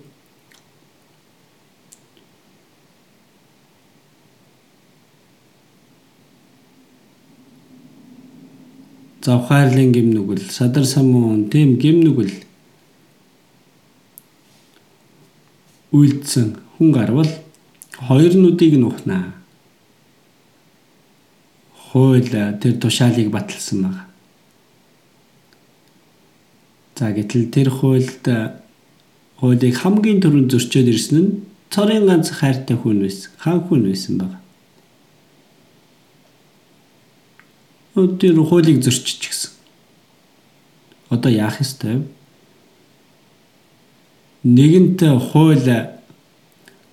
завхаарлын гим нүгэл, садар самуун, тийм гим нүгэл үйлдсэн хүн гарвал хоёр нүдийг нь ухнаа. Хууль тэр тушаалыг баталсан байна. За гэтэл тэр хуульд хуулийг хамгийн түрүүнд зөрчөөд ирсэн нь цорын ганц хайртай хүн байсан. Хаан хүн байсан байна. тэр хуулийг зөрчиж гисэн. Одоо яах ёстой вэ? Нэгэнт хууль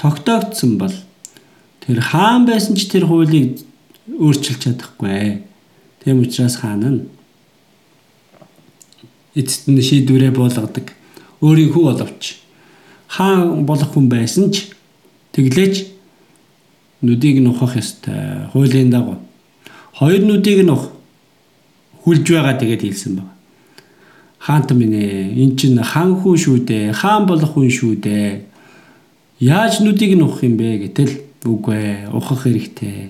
тогтоогдсон бол тэр хаан байсан ч тэр хуулийг өөрчилж чадахгүй. Тийм учраас хаан нь эцэст нь шийдвэрээ болгодог. Өөрийн хүү боловч хаан болох хүн байсан ч тэглэж нүдийг нухах ёстой. Хуулийн дагуу Хоёр нүдийг нь хүлж байгаа тэгээд хэлсэн баг. Хаант минь ээ эн чинь хаан хүн шүү дээ. Хаан болох хүн шүү дээ. Яаж нүдийг нь ухах юм бэ гэтэл үгүй ээ ухах хэрэгтэй.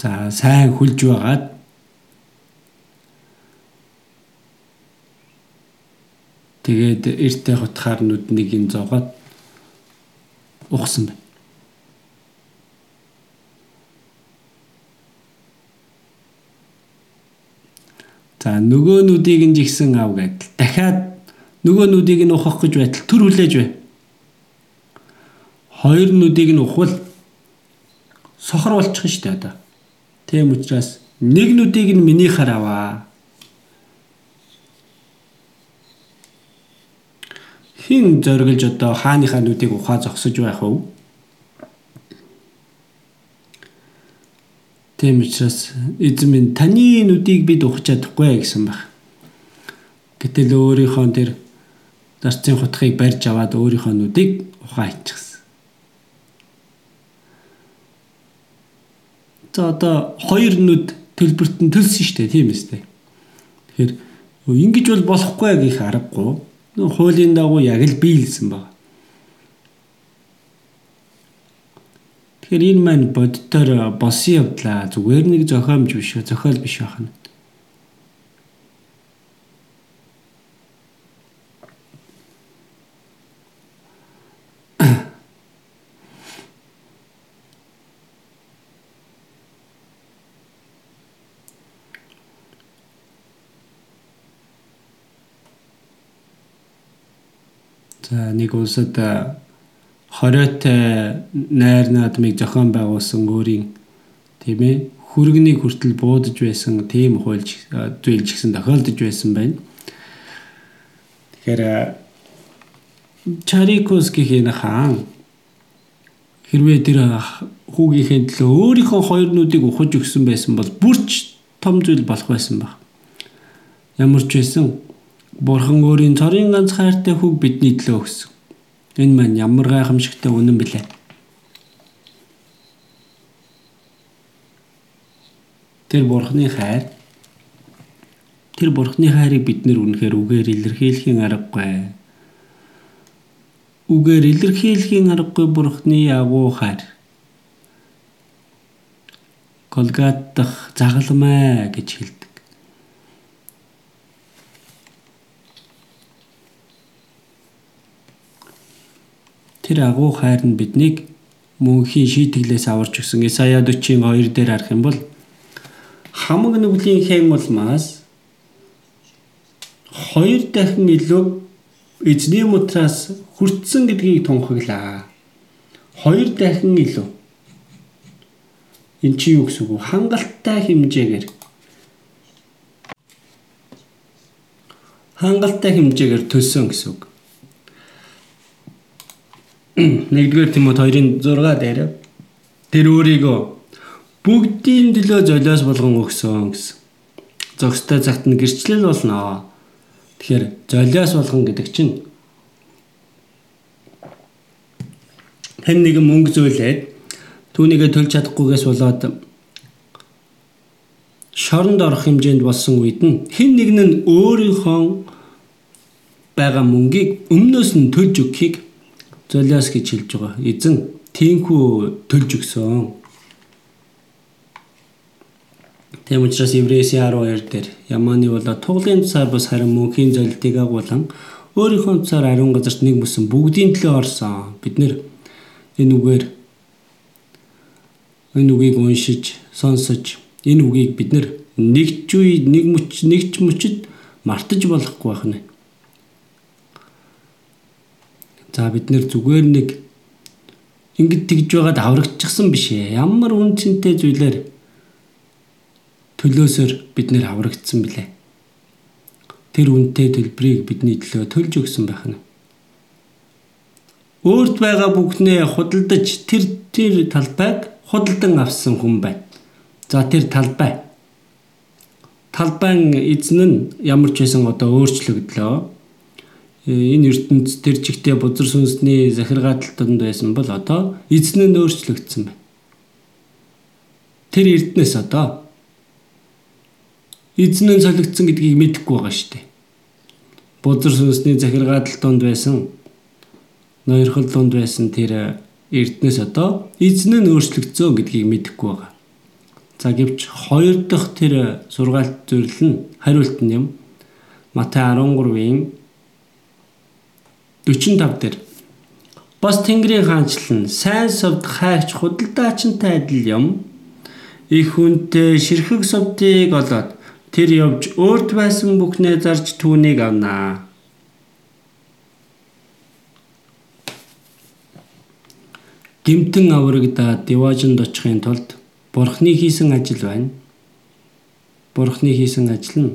За сайн хүлж байгаад тэгээд эртээ хотхаар нүднийг нь зоогоод ухсан байна. За нөгөө нүдийг нь жигсэн ав гэдэл дахиад нөгөө нүдийг нь ухах гэж байтал төр хүлээж бай. Хоёр нүдийг нь ухвал сохор болчих штэ одоо. Тийм учраас нэг нүдийг нь минийхаар аваа. Хин зориглож одоо хааныхаа нүдийг ухаа зогсож байх вэ? Тийм учраас эзэн минь таны нүдийг бид ухаж чадахгүй гэсэн баг. Гэтэл өөрийнхөө тэр зарцын хутгийг барьж аваад өөрийнхөө нүдийг ухаа иччихсэн. За одоо хоёр нүд төлбөрт нь төлсөн шүү дээ тийм үстэй. Тэгэхээр ингэж бол болохгүй гэх аргагүй. Хуулийн дагуу яг л биелсэн баг. Тэгэхээр энэ маань боддоор болсон явдлаа зүгээр нэг зохиомж биш зохиол биш байна. Нэг улсад хориотой найр наадмыг зохион байгуулсан өөрийн тийм ээ хүргэний хүртэл буудаж байсан тийм хуульч зүйлж гисэн тохиолдож байсан байна. Тэгэхээр Чарикоскихийн хаан хэрвээ тэр хүүгийнхээ төлөө өөрийнхөө хоёр нүдийг ухаж өгсөн байсан бол бүрч том зүйл болох байсан баг. Ямар ч байсан Бурхан өөрийн цорын ганц хайртай хүүг бидний төлөө өгсөн. Энэ маань ямар гайхамшигтай үнэн блэ? Тэр Бурханы хайр тэр Бурханы хайрыг бид нэр үнэхээр үгээр илэрхийлэхийн аргагүй. Үгээр илэрхийлэхийн аргагүй Бурханы агуу хайр. Голгат дах загалмай гэж хэлдэг. Тэр агуу хайр нь биднийг мөнхийн шийтгэлээс аварч өгсөн. Исая 40-ийн 2 дээр харах юм бол хамаг нүглийн хэм улмаас хоёр дахин илүү эзний мутраас хүртсэн гэдгийг тунхаглаа. Хоёр дахин илүү. Энд чи юу гэсэн үг вэ? Хангалттай хэмжээгээр хангалттай хэмжээгээр төлсөн гэсэн үг. 1-р Тимот 2-ын 6 дээр тэр өөрийгөө бүгдийн төлөө золиос болгон өгсөн гэсэн. Зөкстэй цагт нь гэрчлэл болно. Тэгэхээр золиос болгон гэдэг чинь хэн нэгэн мөнгө зүйлээд түүнийгээ төлж чадахгүйгээс болоод шоронд орох хэмжээнд болсон үед нь хэн нэгэн нь өөрийнхөө байгаа мөнгийг өмнөөс нь төлж өгөхийг золиос гэж хэлж байгаа. Эзэн тийхүү төлж өгсөн. Тэм учраас Еврейсийн 12 дээр Яманы болоо туглын цаар бас харин мөнхийн золилтыг агуулan өөрийнхөө цаар ариун газарт нэг мөсөн бүгдийн төлөө орсон. Бид нэр энэ үгээр энэ үгийг уншиж, сонсож энэ үгийг бид нэг ч үе нэг мөч нэгч мөчөд мартаж болохгүй байна. За бид нэр зүгээр нэг ингэж тэгж байгаад аврагдчихсан биш ээ. Ямар үн цэнтэй зүйлээр төлөөсөр бид нэр аврагдсан билээ. Тэр үнэтэй төлбөрийг бидний төлөө төлж өгсөн байх нь. Өөрт байгаа бүхнээ худалдаж тэр тэр талбайг худалдан авсан хүн байна. За тэр талбай. Талбайн эзэн нь ямар ч байсан одоо өөрчлөгдлөө энэ ертөнд тэр чигтээ бузар сүнсний захиргааталтанд байсан бол одоо эзэн нь өөрчлөгдсөн байна. Тэр эрднээс одоо эзэн нь солигдсон гэдгийг мэдэхгүй байгаа шүү дээ. Бузар сүнсний захиргааталтанд байсан ноёрхол дунд байсан тэр эрднээс одоо эзэн нь өөрчлөгдсөн гэдгийг мэдэхгүй байгаа. За гэвч хоёр дахь тэр сургаалт зөвлөл нь хариулт нь юм. Матай 13-ийн 45 дээр бас Тэнгэрийн хаанчлал нь сайн совд хайрч худалдаачинтай адил юм. Их хүнтэй ширхэг совдыг олоод тэр явж өөрт байсан бүхнээ зарж түүнийг авнаа. Гимтэн аврагдаад диваажинд очихын тулд Бурхны хийсэн ажил байна. Бурхны хийсэн ажил нь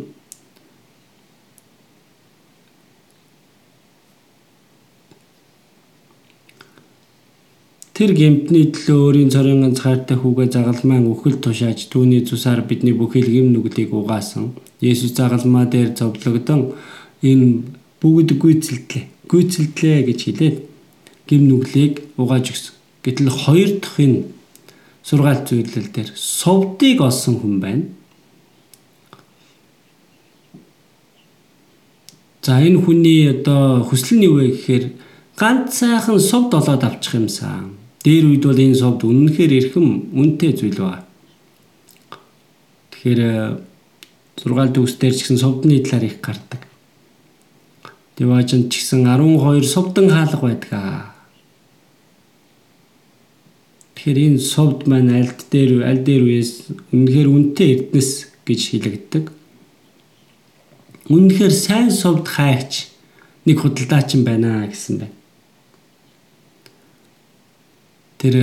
Тэр гэмтний төлөө өөрийн цорын ганц хайртай хүүгээ загалмайн үхэл тушааж түүний цусаар бидний бүхэл гэм нүглийг угаасан. Есүс загалмаа дээр зовлогдсон энэ бүгд гүйцэлдлээ. Гүйцэлдлээ гэж хэлээд гэм нүглийг угааж өгсөн. Гэтэл хоёр дахь энэ сургаалт зүйлэл дээр совдыг олсон хүн байна. За энэ хүний одоо хүсэл нь юу вэ гэхээр ганц сайхан совд олоод авчих юмсан Дээр үед бол энэ совд үнэнхээр эрхэм үнэтэй зүйл байна. Тэгэхээр 6 төгсдөр ч гэсэн совдны талаар их гардаг. Дэважинд ч гэсэн 12 совдан хаалга байдаг. Тэгэхээр энэ совд маань альд дээр аль дээр үес үнэхээр үнэтэй эрдэнэс гэж хэлэгддэг. Үнэхээр сайн совд хайгч нэг худалдаачин байна гэсэн байна. Тэр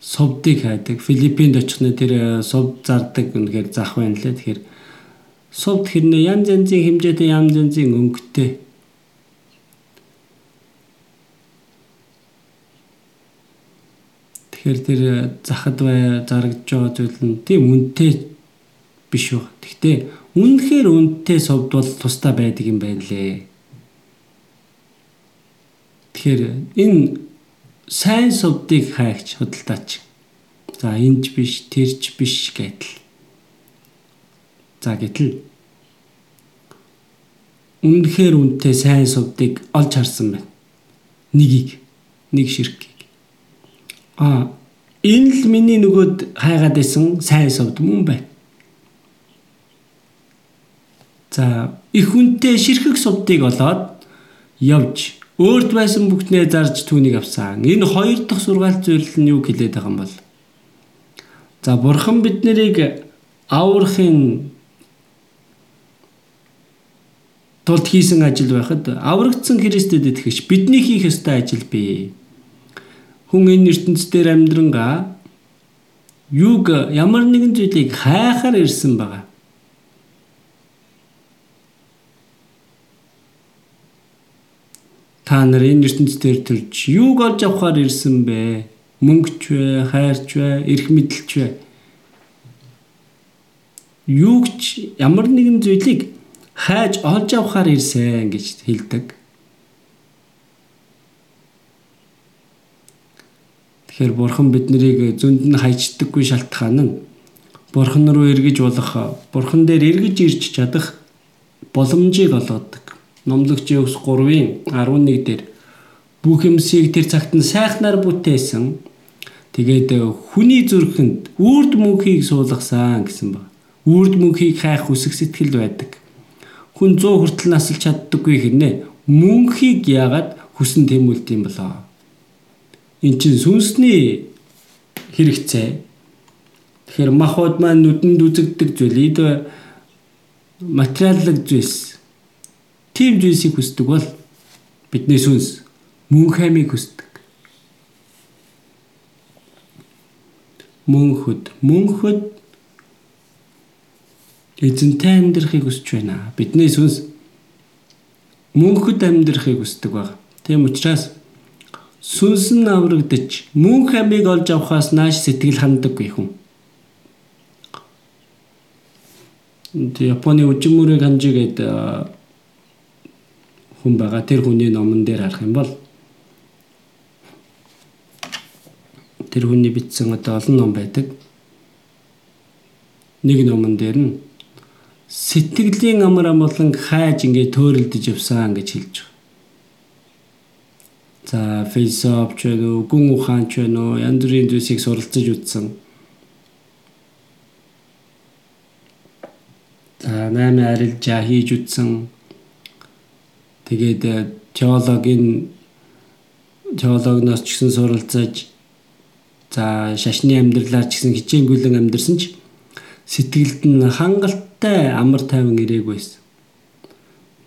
совдыг хайдаг. Филиппинд очихны тэр совд зардаг үнэхээр зах байна лээ. Тэгэхээр совд хэрнээ янз янзын хэмжээтэй янз янзын өнгөтэй Тэгэхээр тэр захад бай зарагдж байгаа зүйл нь тийм үнэтэй биш баг. Гэхдээ үнэхээр үнэтэй совд бол тусдаа байдаг юм байна лээ. Тэгэхээр энэ сайн совдыг хайгч хөдөлтаач. За энд биш, тэрч биш гэдэл. За гэтэл үнэхээр үнэтэй сайн совдыг олж харсан байна. Нэгийг, нэг ширхгийг. А энэ л миний нөгөөд хайгаад байсан сайн совд мөн байна. За их хүнтэй ширхэг совдыг олоод явж өөрт байсан бүхнээ зарж түүнийг авсан. Энэ хоёр дахь сургаалт зөвлөл нь юу хэлээд байгаа юм бол? За бурхан бид нарыг аврахын тулд хийсэн ажил байхад аврагдсан Христэд итгэж бидний хийх ёстой ажил бий хүн энэ ертөнцийн амьдрангаа юуг ямар нэгэн зүйлийг хайхаар ирсэн байгаа. Та нар энэ ертөнцийн төрж юуг олж авахаар ирсэн бэ? Мөнгөч вэ, хайрч вэ, эрх мэдэлч вэ? Юуг ч ямар нэгэн зүйлийг хайж олж авахаар ирсэн гэж хэлдэг. Тэгэхээр бурхан биднийг зөнд нь хайчдаггүй шалтгаан нь бурхан руу эргэж болох бурхан дээр эргэж ирж чадах боломжийг олгодог. Номлогч Йовс 3-ын 11 дээр бүх юмсыг тэр цагт нь сайхнаар бүтээсэн. Тэгээд хүний зүрхэнд үрд мөнхийг суулгасан гэсэн баг. Үрд мөнхийг хайх үсэг сэтгэл байдаг. Хүн 100 хүртэл насалж чаддаггүй хэрнээ мөнхийг яагаад хүсэн тэмүүлт юм болоо эн чинь сүнсний хэрэгцээ. Тэгэхээр махбод маань нүдэнд үзэгдэг зүйл эд материаллык зүйлс. Тим зүйлсийг хүсдэг бол бидний сүнс мөн хаймыг хүсдэг. Мөнхөд мөнхөд эзэнтэй амьдрахыг хүсэж байна. Бидний сүнс мөнхөд амьдрахыг хүсдэг баг. Тийм учраас сүнс нь аврагдаж мөн хамиг олж авахаас нааш сэтгэл ханддаггүй хүн. Японы үжимүрэг ханжи гэдэг хүн байгаа. Тэр хүний номон дээр харах юм бол тэр хүний бичсэн одоо олон ном байдаг. Нэг номон дээр нь сэтгэлийн амар амгалан хайж ингээ төөрөлдөж явсан гэж хэлж байгаа. За философч вэ үү, гүн ухаанч вэ үү, янз бүрийн зүйлсийг суралцаж үзсэн. За 8 арилжаа хийж үзсэн. Тэгээд э, теологийн теологноос ч гэсэн суралцаж за шашны амьдралаар ч гэсэн хичээнгүйлэн амьдэрсэн ч сэтгэлд нь хангалттай амар тайван ирээгүй байсан.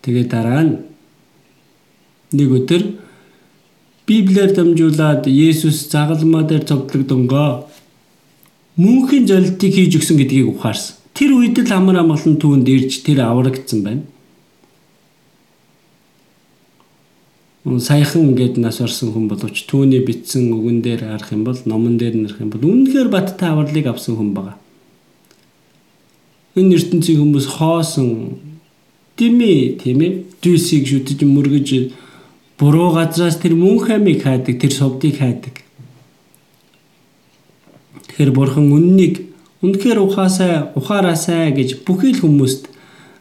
Тэгээд дараа нь нэг өдөр Библиэр дамжуулаад Есүс загалмаа дээр цогцлогдонгоо мөнхийн золилтыг хийж өгсөн гэдгийг ухаарсан. Тэр үед л амар амгалан түүнд ирж тэр аврагдсан байна. Саяхан ингээд нас орсон хүн боловч түүний бичсэн үгэн дээр харах юм бол номон дээр нэрх юм бол үнэхээр баттай авралыг авсан хүн байгаа. Энэ ертөнцийн хүмүүс хоосон дими тийм ээ дүйсийг шүтэж мөргөж буруу газраас тэр мөн хамиг хайдаг, тэр совдыг хайдаг. Тэгэхээр бурхан үннийг үнэхээр ухаасаа ухаараасаа гэж бүхий л хүмүүст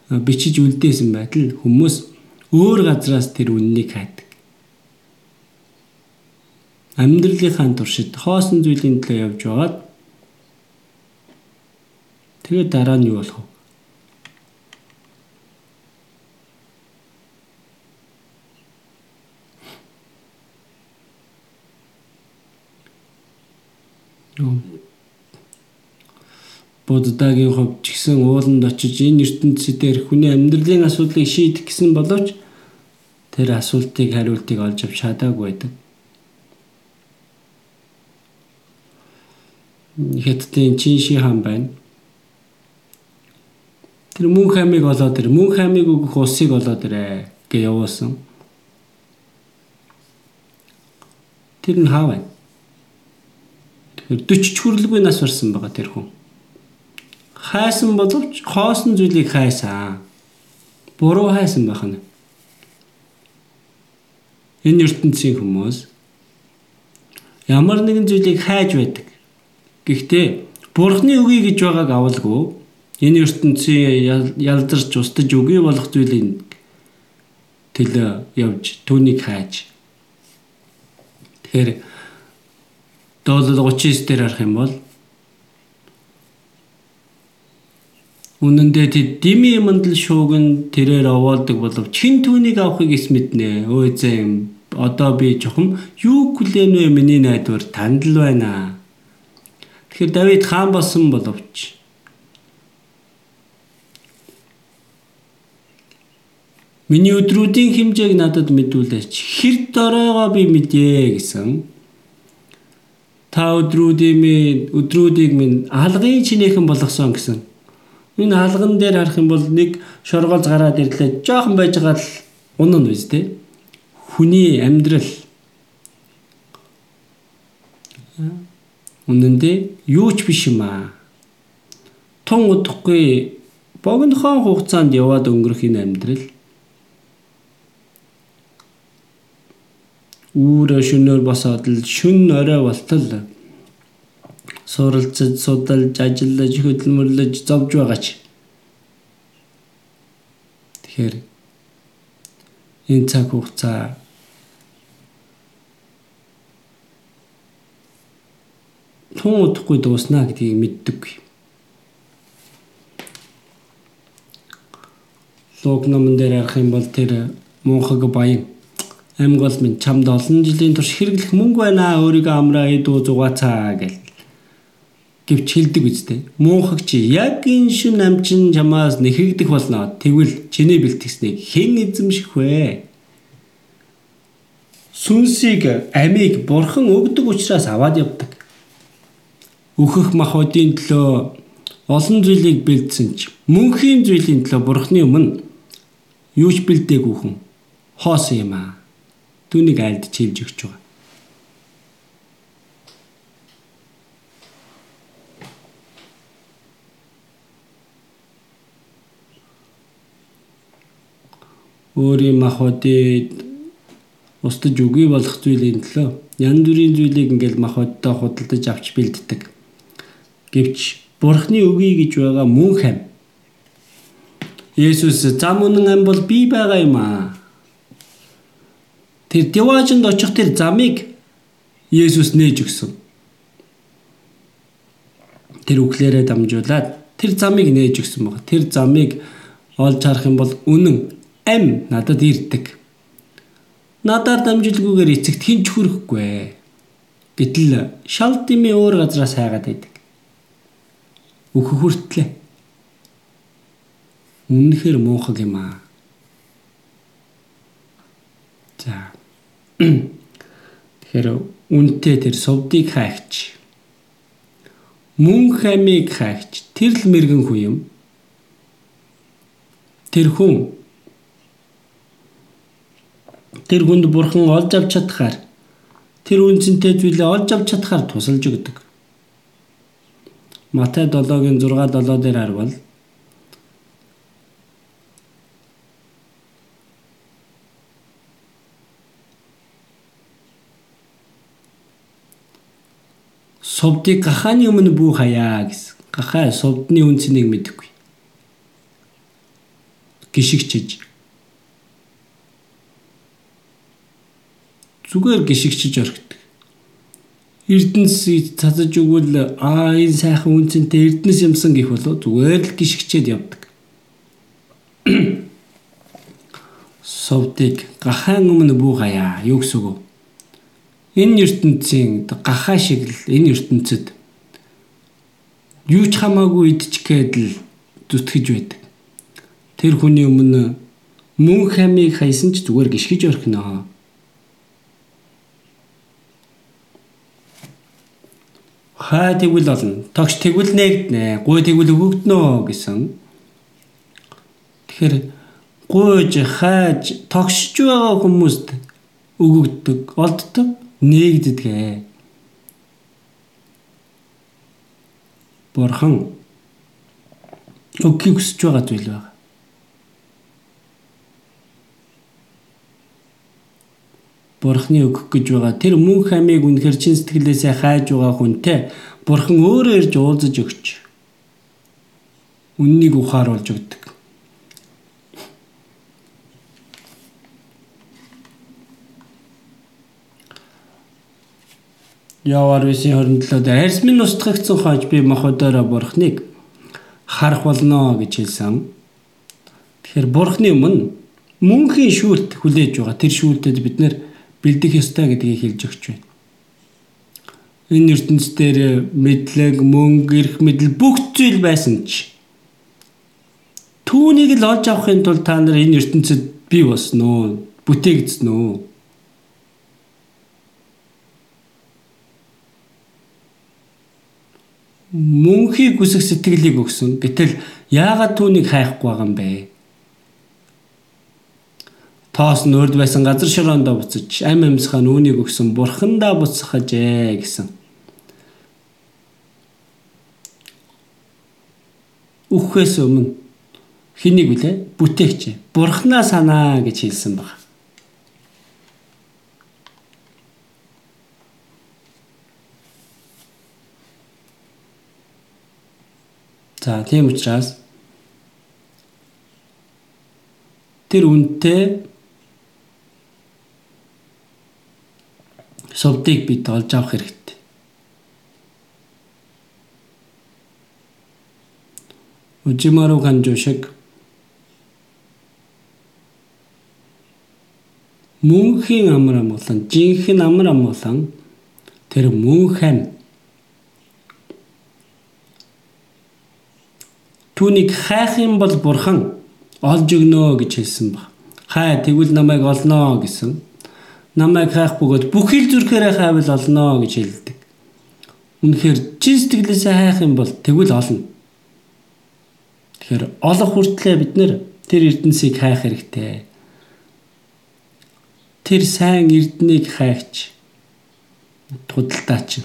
бичиж үлдээсэн байтал хүмүүс өөр газраас тэр үннийг хайдаг. Амьдралынхаа туршид хоосон зүйлийн төлөө явж байгаад тэгээд дараа нь юу болох вэ? Буддагийн хувьд ч гэсэн ууланд очиж энэ ертөнцийн хүний амьдралын асуудлыг шийдэх гэсэн боловч тэр асуултыг хариултыг олж авч чадаагүй байдаг. Хятадын Чинши хаан байна. Тэр мөн хамиг олоод тэр мөн хамиг өгөх усыг олоод ирээ гэж явуулсан. Тэр нь хаа байна? Тэр 40 ч хүрэлгүй нас барсан байгаа тэр хүн. Хайсан боловч хоосон зүйлийг хайсан. Буруу хайсан байх нь. Энэ ертөнцийн хүмүүс ямар нэгэн зүйлийг хайж байдаг. Гэхдээ Бурхны үгүй гэж байгааг авалгүй энэ ертөнцийн ялдарч устж үгүй болох зүйлийг тэлээ явж түүнийг хайж. Тэгэхээр доолол 39 дээр харах юм бол Үнэндээ тэд дими мандал шууган тэрээр овоолдог боловч чин түүнийг авахыг эс мэднэ. Өө зэм одоо би чухам юу хүлээн вэ миний найдвар танд л байна. Тэгэхээр Давид хаан болсон боловч Миний өдрүүдийн хэмжээг надад мэдүүлээч. Хэр доройгоо би мэдээ гэсэн. Та өдрүүдийн өдрүүдийг минь алгын чинээхэн болгосон гэсэн Энэ хаалган дээр харах юм бол нэг шоргоолж гараад ирлээ. Жохон байж байгаа л унана биз дээ. Хүний амьдрал үнэндээ юу ч биш юм аа. Тун удахгүй богинохон хугацаанд яваад өнгөрөх энэ амьдрал үүрэ шөнөөр босоод л шүн орой болтол суралцаж, судалж, ажиллаж, хөдөлмөрлөж зовж байгаач. Тэгэхээр энэ цаг хугацаа тун удахгүй дуусна гэдгийг мэддэггүй. Лог номон дээр харах юм бол тэр мунхаг баян амьгол минь чамд олон жилийн турш хэрэглэх мөнгө байна өөрийгөө амраа идүү зугаацаа гэл гэвч хэлдэг үстэй. Муухагч яг энэ шин амчин чамаас нэхэгдэх болно. Тэгвэл чиний бэлтгэснийг хэн эзэмших вэ? Сүнсийг амийг бурхан өгдөг учраас аваад явдаг. Өөхөх махбодын төлөө олон зүйлийг бэлдсэн ч мөнхийн зүйлийн төлөө бурхны өмнө юу ч бэлдээгүй хүн хоосон юм аа. Түүнийг айлд чивж өгч байгаа. өөрийн махбодыг устж үгүй болох зүйлийн төлөө янз бүрийн зүйлийг ингээл махбодтой худалдаж авч бэлддэг. Гэвч Бурхны үгүй гэж байгаа мөн хам. Есүс зам үнэн ам бол би байгаа юм аа. Тэр деважинд очих тэр замыг Есүс нээж өгсөн. Тэр үхлээрээ дамжуулаад тэр замыг нээж өгсөн баг. Тэр замыг олж харах юм бол үнэн ам надад ирдэг. Надаар дамжилгүйгээр эцэгт хинч хүрэхгүй. Гэтэл шал дими өөр газраас хайгаад байдаг. Өөх хүртлээ. Үнэхээр муухаг юм аа. За. <clears throat> Тэгэхээр үнтэй тэр совдыг хайгч. Мөн хамиг хайгч. Тэр л мэрэгэн хүн юм. Тэр хүн тэр хүнд бурхан олж авч чадхаар тэр үнцэнтэй зүйлээ олж авч чадхаар тусалж өгдөг. Матай 7-гийн 6-7 дээр харвал Совдыг гахааны өмнө бүү хаяа гэсэн. Гахаа совдны үнцнийг мэдэхгүй. Гишигчиж. Зүгээр гишигчиж орхидог. Эрдэнэс цацаж өгвөл аа энэ сайхан үнцэнтэй эрдэнэс юмсан гэх болоо зүгээр л гიშгчээд явдаг. <clears throat> Совтыг гахаан өмнө буугая юу гэсэн үг вэ? Энэ ертөнцийн гахаа шиг л энэ ертөнцид юу ч хамаагүй идчихгээд л зүтгэж байдаг. Тэр хүний өмнө мөн хамиг хайсан ч зүгээр гიშгэж орхино. Хаа тэгвэл олно. Тогш тэгвэл нэгднэ. Гуй тэгвэл өгөгднө гэсэн. Тэгэхээр гуйж хайж тогшж байгаа хүмүүст өгөгддөг, олддог нээгддэг. Бурхан өгөхийг хүсэж байгаа зүйл байна. Бурхны өгөх гэж байгаа тэр мөн хамиг үнэхэр чин сэтгэлээсээ хайж байгаа хүнтэй Бурхан өөрөө ирж уулзаж өгч үннийг ухааруулж өгдөг. Яваар 9:27 дээр арьс минь устгагдсан хойч би моходороо бурхныг харах болно гэж хэлсэн. Тэгэхээр бурхны өмнө мөнхийн шүүлт хүлээж байгаа. Тэр шүүлтэд бид нэр бэлдэх ёстой гэдгийг хэлж өгч байна. Энэ ертөнцийн мэдлэг, мөнгө, эрх мэдэл бүх зүйл байсан ч түүнийг л олж авахын тулд та нар энэ ертөнцид бий? Бүтээгдсэн үү? мөнхийг үсэх сэтгэлийг өгсөн. Гэтэл яагаад түүнийг хайхгүй байгаа юм бэ? Тоос нь урд байсан газар шороондоо буцаж ам амьсгаа нүунийг өгсөн бурхандаа буцахажээ гэсэн. Үхээс өмнө хэнийг вүлээ? Бүтээгч. Бурхнаа санаа гэж хэлсэн баг. За тийм учраас тэр үнтэй совдыг бид олж авах хэрэгтэй. Ужимару ганжуу шиг мөнхийн амар амгалан жинхэнэ амар амгалан тэр мөн хань Түүнийг хайх юм бол бурхан олж өгнө гэж хэлсэн баг. Хай тэгвэл намайг олноо гэсэн. Намайг хайх бөгөөд бүхэл зүрхээрээ хайвал олноо гэж хэлдэг. Үнэхээр чин сэтгэлээсээ хайх юм бол тэгвэл олно. Тэгэхээр олох хүртлээр бид нэр тэр эрдэнсийг хайх хэрэгтэй. Тэр сайн эрднийг хайч худалдаач.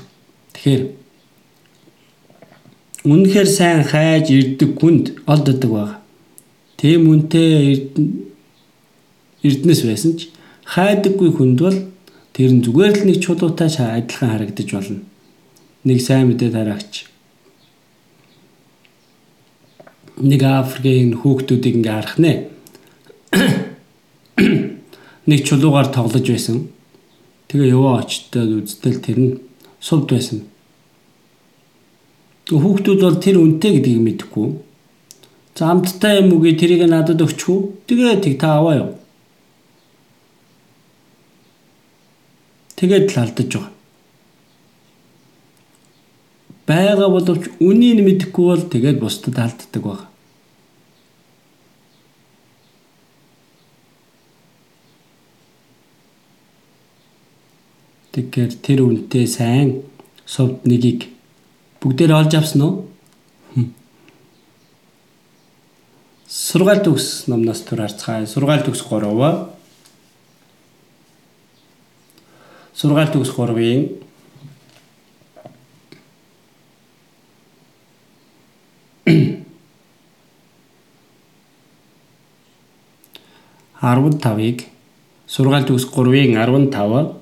Тэгэхээр Үнэхээр сайн хайж ирдэг хүнд олддог баг. Тийм үнтэй эрдэнэс байсан ч хайдаггүй хүнд бол тэр нь зүгээр л нэг чулуутай адилхан харагдаж болно. Нэг сайн мэдээ тараагч. Нэг Африкийн хүүхдүүдийг ингээ харах нэ. <coughs> Нэг чулуугаар тоглож байсан. Тэгээ яваа очтод үзтэл тэр нь сувд байсан Хүүхдүүд бол тэр үнэтэй гэдгийг мэдэхгүй. За амттай юм уу гэ тэрийг надад өгчихв. Тэгээ тэг та аваа юу. Тэгээд л алдаж байгаа. Бага боловч үнийг мэдэхгүй бол тэгээд бусдад алддаг байна. Тэгэхээр тэр үнтэй сайн сувд нэгийг Бүгдээр олж авсан уу? Сургаал төгс номноос төр харцгаая. Сургаал төгс 3. Сургаал төгс 3-ийн 15-ыг сургаал төгс 3-ийн 15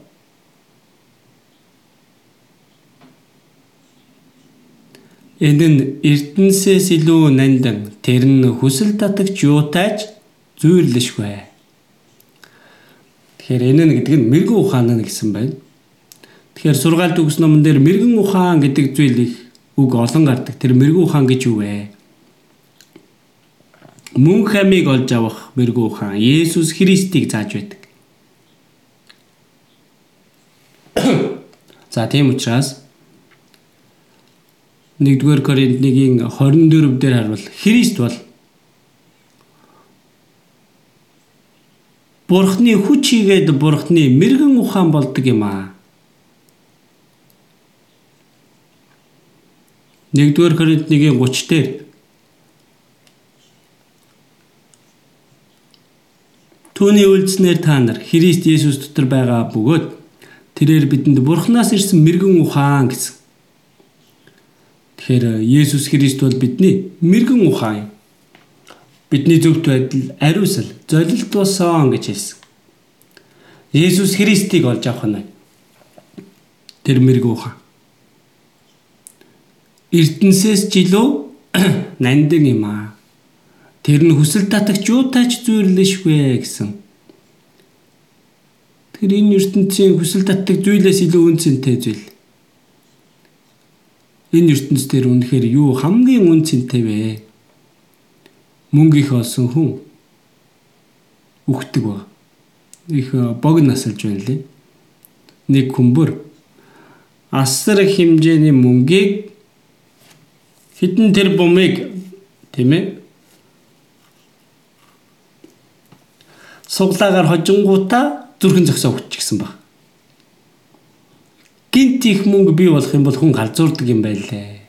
Энэ нь эрдэнсээс илүү нандан тэр нь хүсэл татагч юутайч зүйрлэшгүй. Тэгэхээр энэ нь гэдэг нь мэрэгэн ухаан нь гэсэн байна. Тэгэхээр сургаалт өгс номон дээр мэрэгэн ухаан гэдэг зүйл их үг олон гардаг. Тэр мэрэгэн ухаан гэж юу вэ? Мөн хамиг олж авах мэрэгэн ухаан Есүс Христийг зааж байдаг. <coughs> За тийм учраас 1-р Коринт 1-ийн 24 дээр харвал Христ бол Бурхны хүч хийгээд Бурхны мэрэгэн ухаан болдог юм аа. 1-р Коринт 1-ийн 30 дээр Түүний үйлснээр та нар Христ Есүс дотор байгаа бөгөөд тэрээр бидэнд Бурханаас ирсэн мэрэгэн ухаан гэсэн. Тэгэхээр Есүс Христ бол бидний мэрэгэн ухаан юм. Бидний зөвхт байдал ариусал, золилт болсон гэж хэлсэн. Есүс Христийг олж авах нь тэр мэрэгэн ухаан. Эрдэнсээс илүү <clears throat> нандин юм аа. Тэр нь хүсэл татагч юутайч зүйрлэшгүй гэсэн. Тэр энэ ертөнцийн хүсэл татдаг зүйлээс илүү үнцэнтэй зүйл. Энэ ертөнц дээр үнэхээр юу хамгийн үнцэнтэй вэ? Мөнгө их олсон хүн үхдэг ба. Их бог насалж байна лээ. Нэг хүмбэр асар хэмжээний мөнгийг хитэн тэр бумыг тийм ээ суглаагаар хожингуудаа зүрхэн зөксөө хүччихсэн баг. Гинт их мөнгө бий болох юм бол хүн галзуурдаг юм байлээ.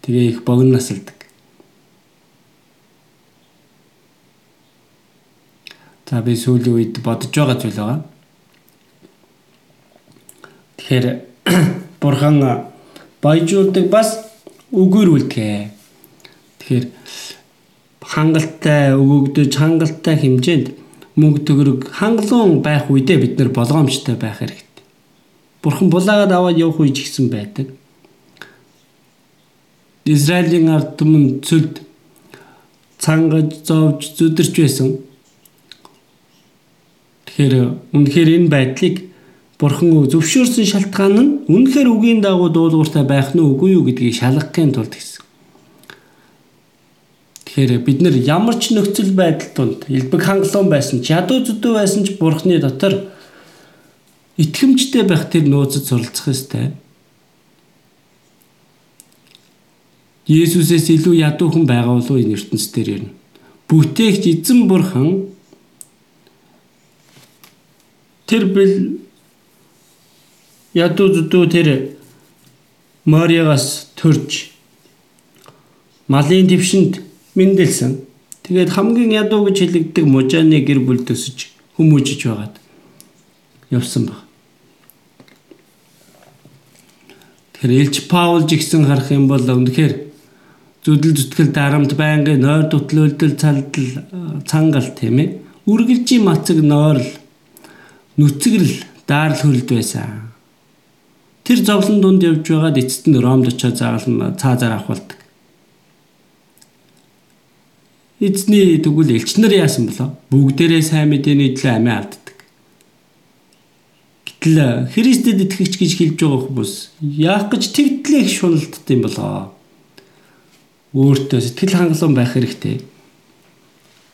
Тэгээ их богино насалдаг. За би сүүлийн үед бодож байгаа зүйл байгаа. Тэгэхээр <clears throat> бурхан баяжуулдаг бас үгээр үлдэгэ. Тэгэхээр хангалттай өгөгдөж хангалттай хэмжээнд мөнгө төгрөг хангалуун байх үедээ бид нар болгоомжтой байх хэрэгтэй. Бурхан булаагаад аваад явах үе ч гэсэн байдаг. Израилийн ард түмэн цөлд цангаж зовж зүдэрч байсан. Тэгэхээр үнэхээр энэ байдлыг Бурхан зөвшөөрсөн шалтгаан нь үнэхээр үгийн дагуу дуулууртай байх нь үгүй юу гэдгийг шалгахын тулд гэсэн. Тэгэхээр бид нар ямар ч нөхцөл байдал донд элбэг хангалуун байсан ч ядуу зүдүү байсан ч Бурханы дотор итгэмжтэй байх тэр нууцад суралцах ёстой. Есүсээс илүү ядуухан байгаа болов энэ ертөнцийн дээр юм. Бүтээгч эзэн бурхан тэр бэл ядуу зүдүү тэр Мариагаас төрж малын твшинд мэндэлсэн. Тэгээд хамгийн ядуу гэж хэлэгддэг мужааны гэр бүл төсөж хүмүүжиж байгаад явсан баг. Тэгэхээр Илч Паул жигсэн харах юм бол үнэхээр зүдэл зүтгэл дарамт байнгын нойр дутлөөлдөл цалдал цангал тийм ээ үргэлжийн мацаг нойрл нүцгэрл даарл хөрөлд байсан. Тэр зовлон дунд явж байгаад эцэст нь Ромд очиод заагална цаазаар авахулдаг. Эзний тэгвэл элч нар яасан болоо? Бүгдээрээ сайн мэдээний төлөө амиа алддаг. Гэтэл Христэд итгэгч гэж хэлж байгаа хүмүүс яах гэж тэгтлээ их шуналддаг юм болоо? Өөртөө сэтгэл хангалуун байх хэрэгтэй.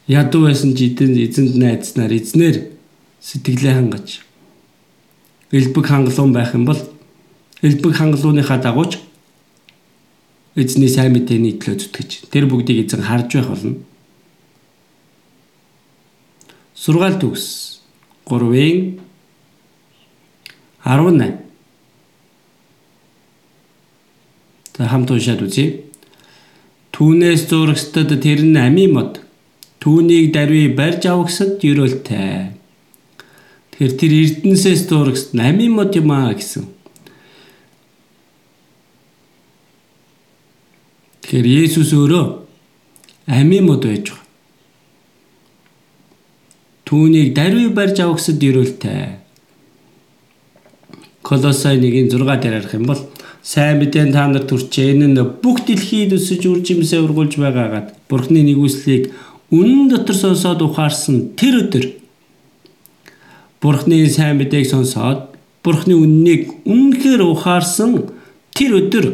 Ядуу байсан ч эзэн эзэнд найдснаар эзнэр сэтгэлээ хангаж элбэг хангалуун байх юм бол элбэг хангалууныхаа дагууч эзний сайн мэдээний төлөө зүтгэж тэр бүгдийг эзэн харж байх болно. Сургаалт үгс 3-ын 18 За хамт уншаад үзье. Түүнээс зурагстад тэр нь амийн мод түүнийг даруй барьж авахсад ерөөлтэй. Тэр тэр эрдэнсээс зурагст амийн мод юм аа гэсэн. Тэгэхээр Есүс өөрөө амийн мод байж байгаа. Түүнийг даруй барьж авах гэсэд ирүүлтэй. Колосай 1-ийн 6 дээр харах юм бол сайн мэдэн та нар төрчээ энэ нь бүх дэлхийд өсөж үржимсээ ургуулж байгаагаад Бурхны нэгүслийг үнэн дотор сонсоод ухаарсан тэр өдөр Бурхны сайн мэдээг сонсоод Бурхны үннийг үнэхээр ухаарсан тэр өдөр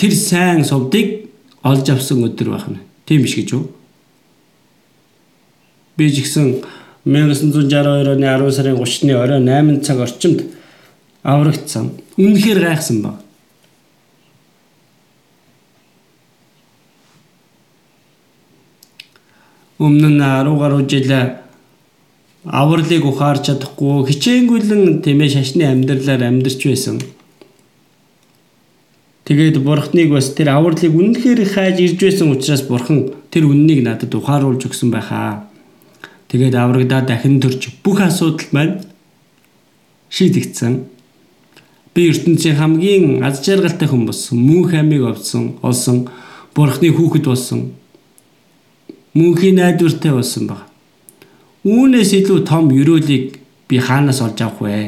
тэр сайн совдыг олж авсан өдөр байна. Тийм биш гэж юу? Би ч гэсэн 1962 оны 10 сарын 30-ны орой 8 цаг орчимд аврагдсан. Үнэхээр гайхсан баг. Өмнө нь 10 гаруй жил авралыг ухаарч чадахгүй хичээнгүйлэн тэмээ шашны амьдралаар амьдарч байсан. Тэгээд бурхныг бас тэр авралыг үнэхээр хайж ирж байсан учраас бурхан тэр үннийг надад ухааруулж өгсөн байхаа. Тэгээд аврагдаа дахин төрж бүх асуудал маань шийдэгдсэн. Би ертөнцийн хамгийн аз жаргалтай хүн болсон. Мөнх амиг олсон, олсон, бурхны хүүхэд болсон. Мөнхийн найдвартай болсон баг. Үүнээс илүү том өрөөлийг би хаанаас олж авах вэ?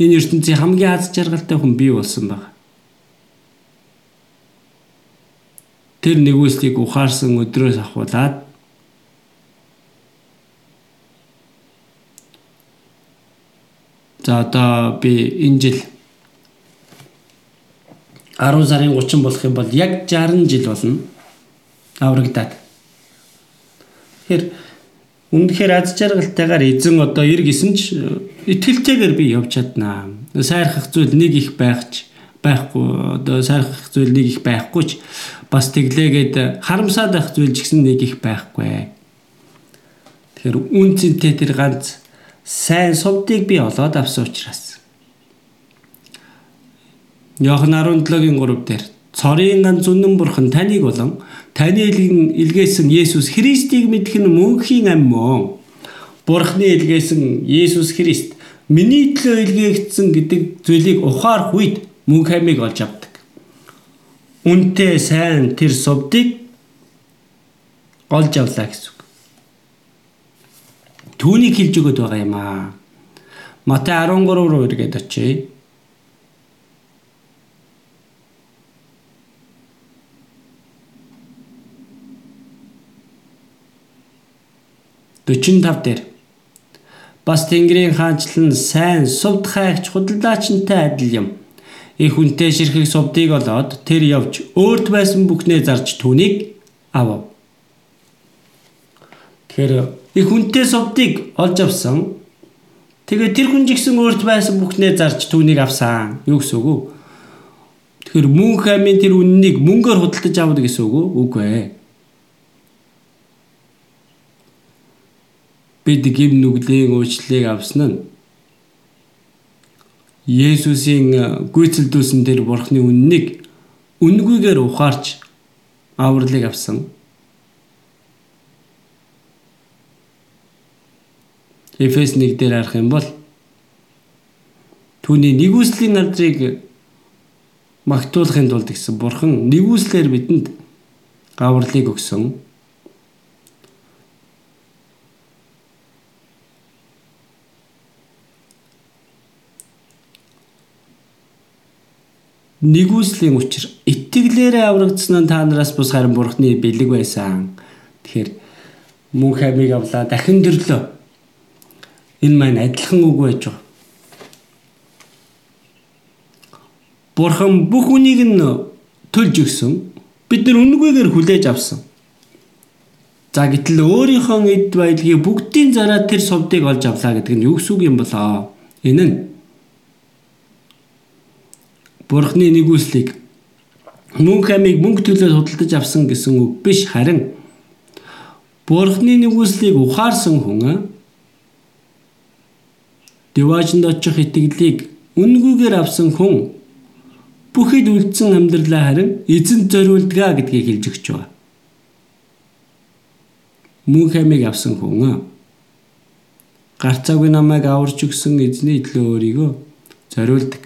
Энэ ертөнцийн хамгийн аз жаргалтай хүн би болсон баг. Тэр нэгүслийг ухаарсан өдрөөс ахуулаад За одоо би энэ жил 10 сарын 30 болох юм бол яг 60 жил болно. Аврагдаад. Тэгэхээр үнэхээр аз жаргалтайгаар эзэн одоо эрг исэн ч итгэлтэйгээр би явж чаднаа. Сайрхах зүйл нэг их байхч байхгүй одоо сайрхах зүйл нэг их байхгүй ч бас тэглээгээд харамсаад байх зүйл ч гэсэн нэг их байхгүй. Тэгэхээр үн цэнтэй тэр ганц сайн сувдыг би олоод авсан учраас. Йохан 17-гийн 3 дээр цорын ганц үнэн бурхан таныг болон таны илгээсэн Есүс Христийг мэдэх нь мөнхийн ам мөн. Бурхны илгээсэн Есүс Христ миний төлөө илгээгдсэн гэдэг зүйлийг ухаарах үед мөнх амийг олж авдаг. Үнтэй сайн тэр сувдыг олж авлаа гэсэн. Түүнийг хэлж өгöd байгаа юм аа. Матай 13 руу эргээд очие. Дөрчин тав дээр бас Тэнгэрийн хаанчлал нь сайн сувд хайгч худалдаачинтай адил юм. Их үнтэй ширхэг сувдыг олоод тэр явж өөрт байсан бүхнээ зарж түүнийг авав. Тэгэхээр их хүнтэй сувдыг олж авсан. Тэгээ тэр хүн жигсэн өөрт байсан бүхнээ зарж түүнийг авсан. Юу гэсэн үг вэ? Тэгэхээр мөн хэмээн тэр үннийг мөнгөөр худалдаж авах гэсэн үг үү? Үгүй ээ. Бид гим нүглийн уучлалыг авсан нь Есүсийн гүйцэлдүүлсэн тэр бурхны үннийг үнгүйгээр ухаарч авралыг авсан. Эфес 1 дээр харах юм бол түүний нэгүслийн надрыг магтуулахын тулд гэсэн бурхан нэгүслэр бидэнд гаврлыг өгсөн. Нэгүслийн учир итгэлээрээ аврагдсан нь та нараас бус харин бурхны бэлэг байсан. Тэгэхээр мөн хамиг авлаа дахин төрлөө энэ маань адилхан үг байж байгаа. Бурхан бүх үнийг нь төлж өгсөн. Бид нар үнгүйгээр хүлээж авсан. За гэтэл өөрийнхөө эд баялагийг бүгдийн зараа тэр сувдыг олж авлаа гэдэг нь юу гэсэн үг юм болоо? Энэ нь Бурхны нэгүслийг мөнх амийг мөнгө төлөөд худалдаж авсан гэсэн үг биш харин Бурхны нэгүслийг ухаарсан хүн Диваажинд очих итгэлийг үнгүйгээр авсан хүн бүхэд үлдсэн амьдралаа харин эзэнт зориулдгаа гэдгийг хэлж өгч байгаа. Мөн хэмиг авсан хүн гарцаагүй намайг аварч өгсөн эзний төлөө өөрийгөө зориулдаг.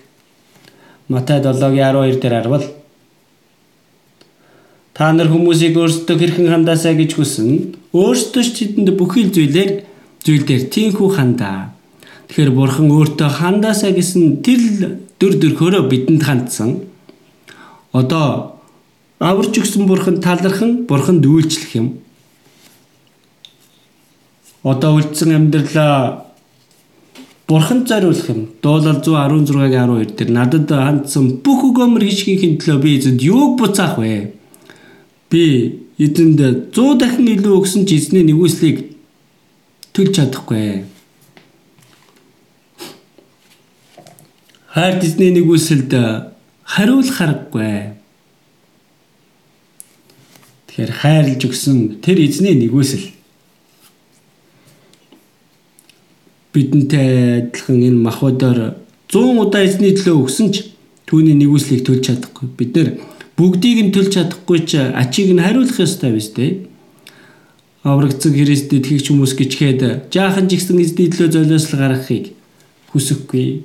Матай 7:12 дээр харвал та нар хүмүүсийг өөрсдөө хэрхэн хандаасаа гэж хүснэ. Өөрсдөө ч тэдэнд бүхий л зүйлээр зүйлдер тийхүү хандаа Тэгэхээр бурхан өөртөө хандаасаа гэсэн тэр дүр төрхөөрөө бидэнд хандсан. Одоо аварч өгсөн бурхан талархан бурханд үйлчлэх юм. Одоо үлдсэн амьдралаа Бурханд зориулах юм. Дуулал 116-гийн 12 дээр надад хандсан бүх өгөөмөр хишгийнхин төлөө би эзэнд юуг буцаах вэ? Би эзэнд 100 дахин илүү өгсөн ч эзний нэгүслийг төлж чадахгүй. Хайр эзний нэгүсэлд хариулах аргагүй. Тэгэхээр хайрлж өгсөн тэр эзний нэгүсэл бидэнтэй адилхан энэ махбодоор 100 удаа эзний төлөө өгсөн ч түүний нэгүслийг төлж чадахгүй. Бид нэр бүгдийг нь төлж чадахгүй ч ачийг нь хариулах ёстой биз дээ. Аврагдсан Христэд хийх хүмүүс гिचгээд жаахан жигсэн эзний төлөө золиослол гаргахыг хүсэхгүй.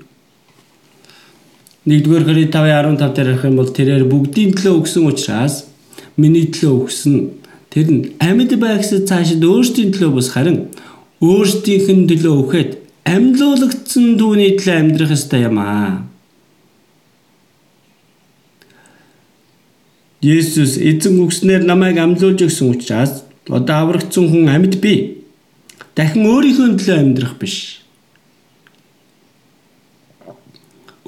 1-р Коринт 5:15 дээр харах юм бол тэрээр бүгдийн төлөө өгсөн учраас миний төлөө өгсөн тэр нь амьд байгсад цаашид өөрсдийн төлөө бус харин өөрсдийнх нь төлөө өгөхөд амьлуулагдсан түүний төлөө амьдрах ёстой юм аа. Есүс эзэн үгснээр намайг амьлуулж өгсөн учраас одоо аврагдсан хүн амьд би. Дахин өөрийнхөө төлөө амьдрах биш.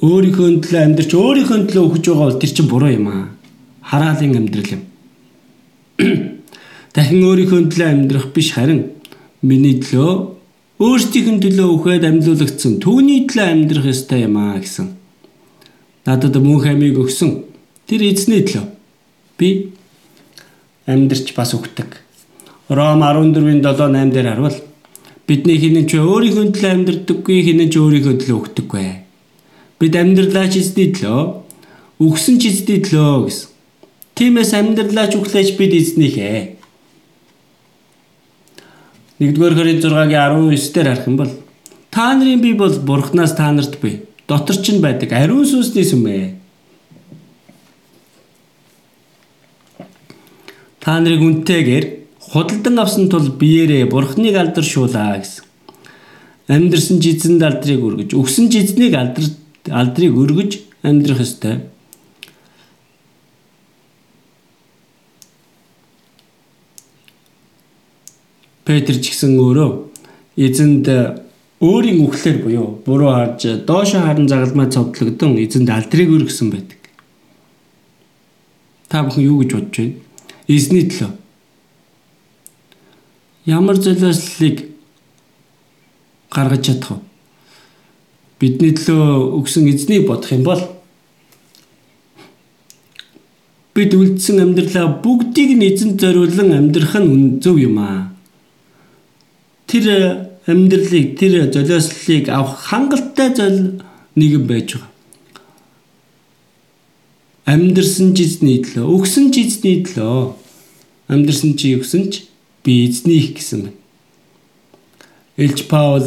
Өөрийнхөө төлөө амьдрч өөрийнхөө төлөө өгч байгаа бол тэр чинь буруу юм аа. Хараалын амьдрал юм. <clears throat> Дахин өөрийнхөө төлөө амьдрах биш харин миний төлөө өөрсдийнх төлөө өгөхөд амьлуулагдсан түүний төлөө амьдрах ёстой юм аа гэсэн. Надад мөнх амийг өгсөн тэр эзний төлөө би амьдрч бас өгдөг. Ром 14-ийн 7-8 дээр харвал бидний хинэн ч өөрийнхөө төлөө амьдрдаггүй хинэн ч өөрийнхөө төлөө өгдөггүй. Бид амьдралаач эзний төлөө өгсөн ч эзний төлөө гэсэн. Тиймээс амьдралаач өглөөж бид эзнийхээ 1-р Коринт 6-гийн 19 дээр харах юм бол та нарын бие бол бурхнаас та нарт бий. Дотор ч нь байдаг ариун сүнсний сүмээ. Та нарыг үнтэйгээр худалдан авсан тул биеэрээ бурхныг алдаршуулаа гэсэн. Амьдрсан жизэнд алдрыг өргөж, өгсөн жизнийг алдар алдрыг өргөж амьдрах ёстой. Петр ч гэсэн өөрөө эзэнд өөрийн үхлээр буюу буруу харж доошо харан загалмай цовдлогдсон эзэнд алдрыг өргөсөн байдаг. Та бүхэн юу гэж бодож байна? Эзний төлөө. Ямар золиослыг гаргаж чадах вэ? Бидний төлөө өгсөн эзнийг бодох юм бол бид үлдсэн амьдралаа бүгдийг нь эзэнд зориулан амьдрах нь зөв юм аа тэр амьдралыг тэр золиослыг авах хангалттай зол нэгэн байж байгаа. Амьдрсан ч эзний төлөө, өгсөн ч эзний төлөө. Амьдрсан чи өгсөн ч би эзнийг гэсэн байна. Элч Паул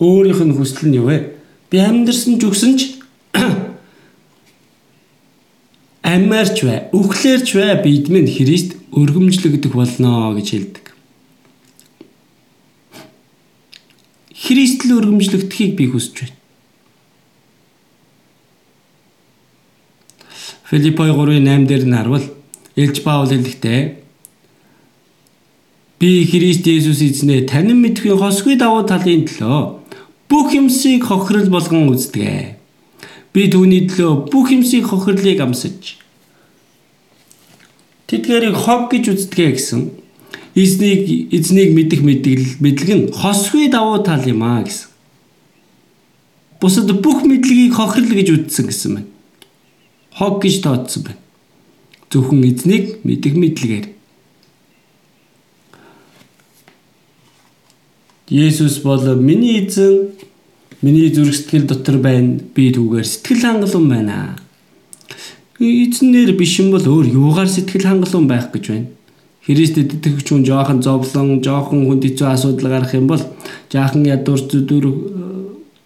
өөрийнх нь хүсэл нь юу вэ? Би амьдрсан ч өгсөн ч амьарч бай, өглөөрч бай бид минь Христ өргөмжлөгдөх болно гэж хэлдэг. Христл өргөмжлөгдөхийг би хүсэж байна. Филиппой 3:8 дээр нь харвал Элж Паул хэлэхдээ би Христ Есүс эзнээ танин мэдхийн хосгүй давуу талын төлөө бүх юмсыг хохирол болгон үздэг. Би түүний төлөө бүх юмсыг хохирлыг амсаж Тэдгээрийг хог гэж үздэгэ гэсэн. Эзнийг эзнийг мэдэх мэдлэг мэдлэг нь хосгүй давуу тал юм аа гэсэн. Бусад бүх мэдлэгийг хохирол гэж үзсэн гэсэн байна. Хог гэж тооцсон байна. Зөвхөн эзнийг мэдэх мэдлэгээр. Есүс бол миний эзэн миний зүрх сэтгэл дотор байна. Би түүгээр сэтгэл хангалуун байна эзнэр биш юм бол өөр юугаар сэтгэл хангалуун байх гэж байна. Христэд итгэж хүн жоохон зовлон, жоохон хүнд хэцүү асуудал гарах юм бол, жаахан ядуур зүдүр э,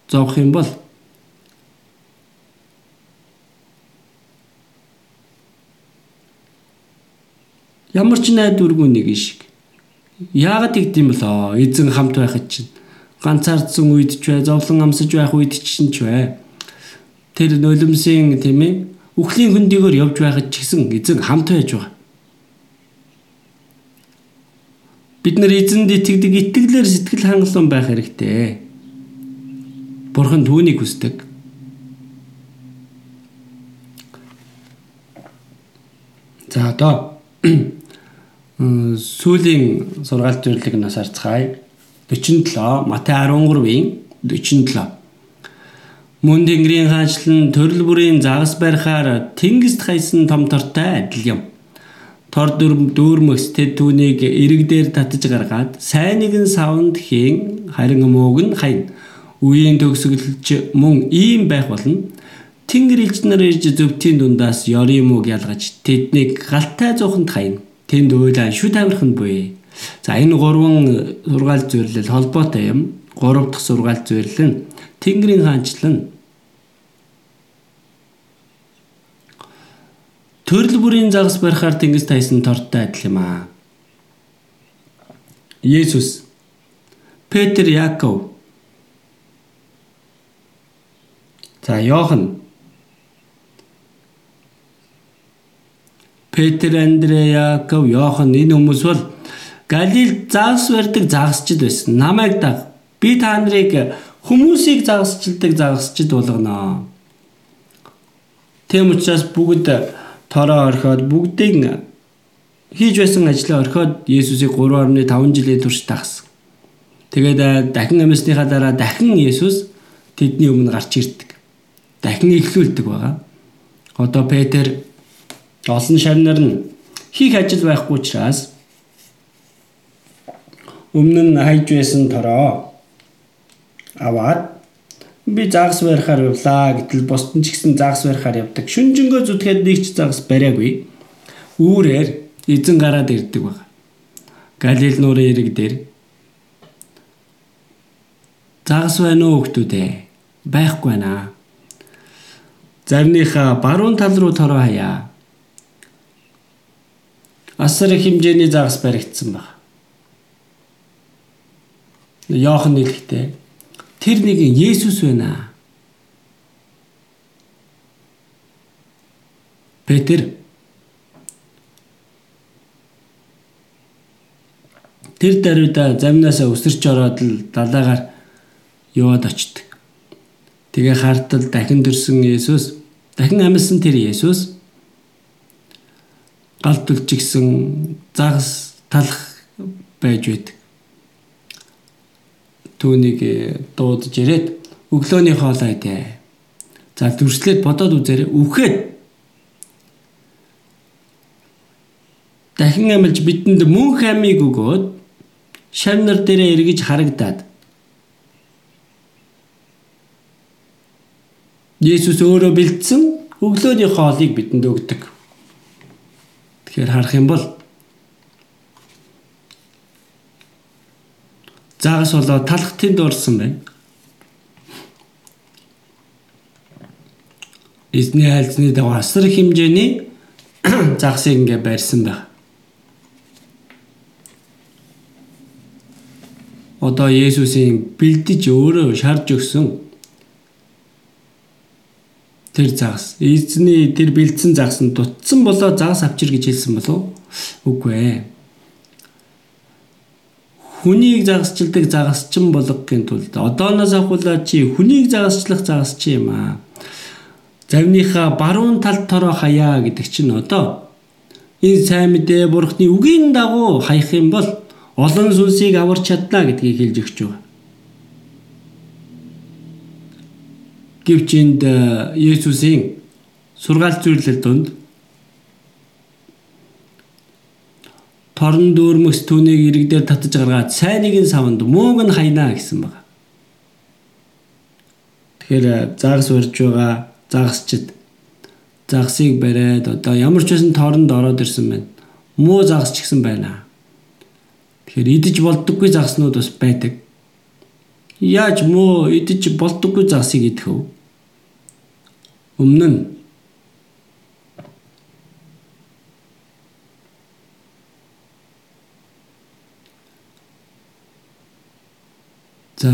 зовх юм бол ямар ч найдваргүй нэг шиг. Яагаад тэгдэм бэлээ? Эзэн хамт байхад чинь ганцаардсан үед ч бай, зовлон амсаж байх үед чинь ч бай. Тэр нулимсын тийм ээ үхлийн хөндийгөр явж байхад ч гэсэн эзэн хамт байж байгаа. Би бид нар эзэнд итгэдэг итгэлээр сэтгэл хангалуун байх хэрэгтэй. Бурхан түүнийг хүсдэг. За одоо <clears throat> сүүлийн сургаалт зөвлөгийг нас харцгаая. 47 Матай 13-ийн 47 Мөн Тэнгэрийн хаанчлан төрөл бүрийн загас барихаар тэнгист хайсан том тортой адил юм. Тор дүүрмөс тэд түүнийг эрэг дээр татаж гаргаад сайн нэгэн савнд хийн харин мууг нь хайн. Үеийн төгсгөлж мөн ийм байх болно. Тэнгэр илж нар ирж зөвтийн дундаас ёрийн мууг ялгаж тэднийг галтай зууханд хайн. Тэнд уйлаа шүд амирхан буй. За энэ гурван сургаал зөвлөл холбоотой юм. Гурав дахь сургаал зөвлөл нь Тэнгэрийн хаанчлан төрөл бүрийн загас барихаар тэнгис тайсан тортой адил юм аа. Есүс Петр Яков За Йохан Петр Андрей Яков Йохан энэ хүмүүс бол Галил загас барьдаг загасчд байсан. Намайг даг. Би та нарыг хүмүүсийг загасчилдаг загасчд болгоно. Тэм учраас бүгд тороо орхиод бүгдийг хийж байсан ажлаа орхиод Есүсийг 3.5 жилийн турш тагсан. Тэгээд дахин амьсныхаа дараа дахин Есүс тэдний өмнө гарч ирдэг. Дахин эхлүүлдэг байгаа. Одоо Петр олон шавнаар нь хийх ажил байхгүй учраас өмнө нь хайж байсан тороо аваад би загас барихаар явлаа гэтэл бусд нь ч гэсэн загас барихаар явдаг. Шүнжэнгөө зүтгэхэд нэг ч загас бариагүй. Үүрээр эзэн гараад ирдэг баг. Галил нуурын ирэг дээр загас байна уу хөлтүүдээ? Байхгүй байна. Зарныхаа баруун тал руу тороо хаяа. Асар их хэмжээний загас баригдсан баг. Йохан хэлэхдээ тэр нэг Есүс байна. Петр Тэр даруйда замнаасаа өсөрч ороод л далаагаар яваад очдөг. Тэгээ хартал дахин төрсөн Есүс, дахин амьсан тэр Есүс галт төлчихсэн загас талах байж байдаг түүнийг э, дуудаж ирээд өглөөний хоолоо идэ. За дүрслээд бодоод үзээрэй. Үхээд дахин амилж бидэнд мөнх амийг өгөөд шавнар дээрээ эргэж харагдаад Есүс өөрөө бэлдсэн өглөөний хоолыг бидэнд өгдөг. Тэгэхээр харах юм бол Заагас болоо талхтын дуурсан байна. Эзний хайлтны дагуу асар хэмжээний <clears throat> загсыг ингээ барьсан байна. Одоо Есүсийн бэлдэж өөрөө шарж өгсөн тэр загас эзний тэр бэлдсэн загас нь дутсан болоо загас авчир гэж хэлсэн болов үгүй ээ хүнийг загасчилдаг загасчин болгохын тулд одооноос ахуулаад чи хүнийг загасчлах загасчин юм аа. Завныхаа баруун талд тороо хаяа гэдэг чинь одоо энэ сайн мэдээ бурхны үгийн дагуу хаях юм бол олон сүнсийг аварч чадна гэдгийг хэлж өгч байгаа. Гэвч энд э, Есүсийн сургаал зүйлэл донд торон дүүрмэс түүнийг иргэдээр татаж гаргаад сайн нэгэн савнд мууг нь хайнаа гэсэн байна. Тэгэхээр загас урьж байгаа загасчд загсыг бариад одоо ямар ч байсан торонд ороод ирсэн байна. Муу загас ч гэсэн байна. Тэгэхээр идэж болдоггүй загаснууд бас байдаг. Яаж муу идэж болдоггүй загсыг идэх вэ? Өмнө нь За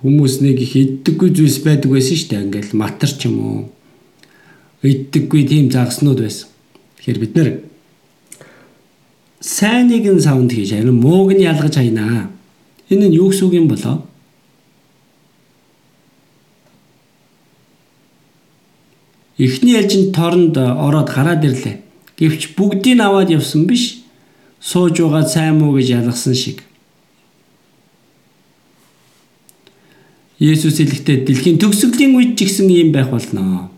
хүмүүс нэг их иддэггүй зүйлс байдаг байсан шүү дээ. Ингээл матар ч юм уу. Иддэггүй тийм загаснууд байсан. Тэгэхээр бид нэр сайныг нь савнд хийж харин мууг нь ялгаж хайнаа. Энэ нь юу гэсэн үг юм болоо? Эхний ээлжинд торонд ороод гараад ирлээ. Гэвч бүгдийг аваад явсан биш. Сууж байгаа сайн муу гэж ялгасан шиг. Есүс хэлэхдээ дэлхийн төгсгөлийн үед ч гэсэн ийм байх болно.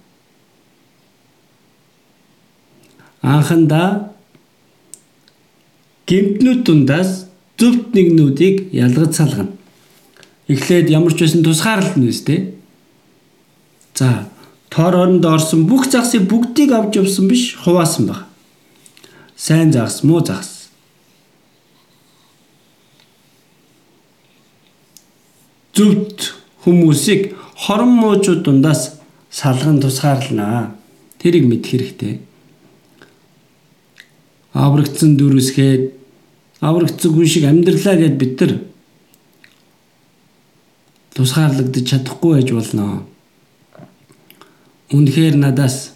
Анхандаа гимтнүүд дундаас зөвхт нэгнүүдийг ялгаж салгана. Эхлээд ямар ч байсан тусгаарлалт нь үстэй. За, тор оронд орсон бүх загсыг бүгдийг авч явсан биш, хуваасан баг. Сайн загс, муу загс. Зөвхт хүмүүсийг хорон муужууд дундаас салган тусгаарлана. Тэрийг мэдэх хэрэгтэй аврагдсан дүрсгээд аврагдсан хүн шиг амьдралаа гэд бид нар тусгаарлагдаж чадахгүй байж болно. Үнэхээр надаас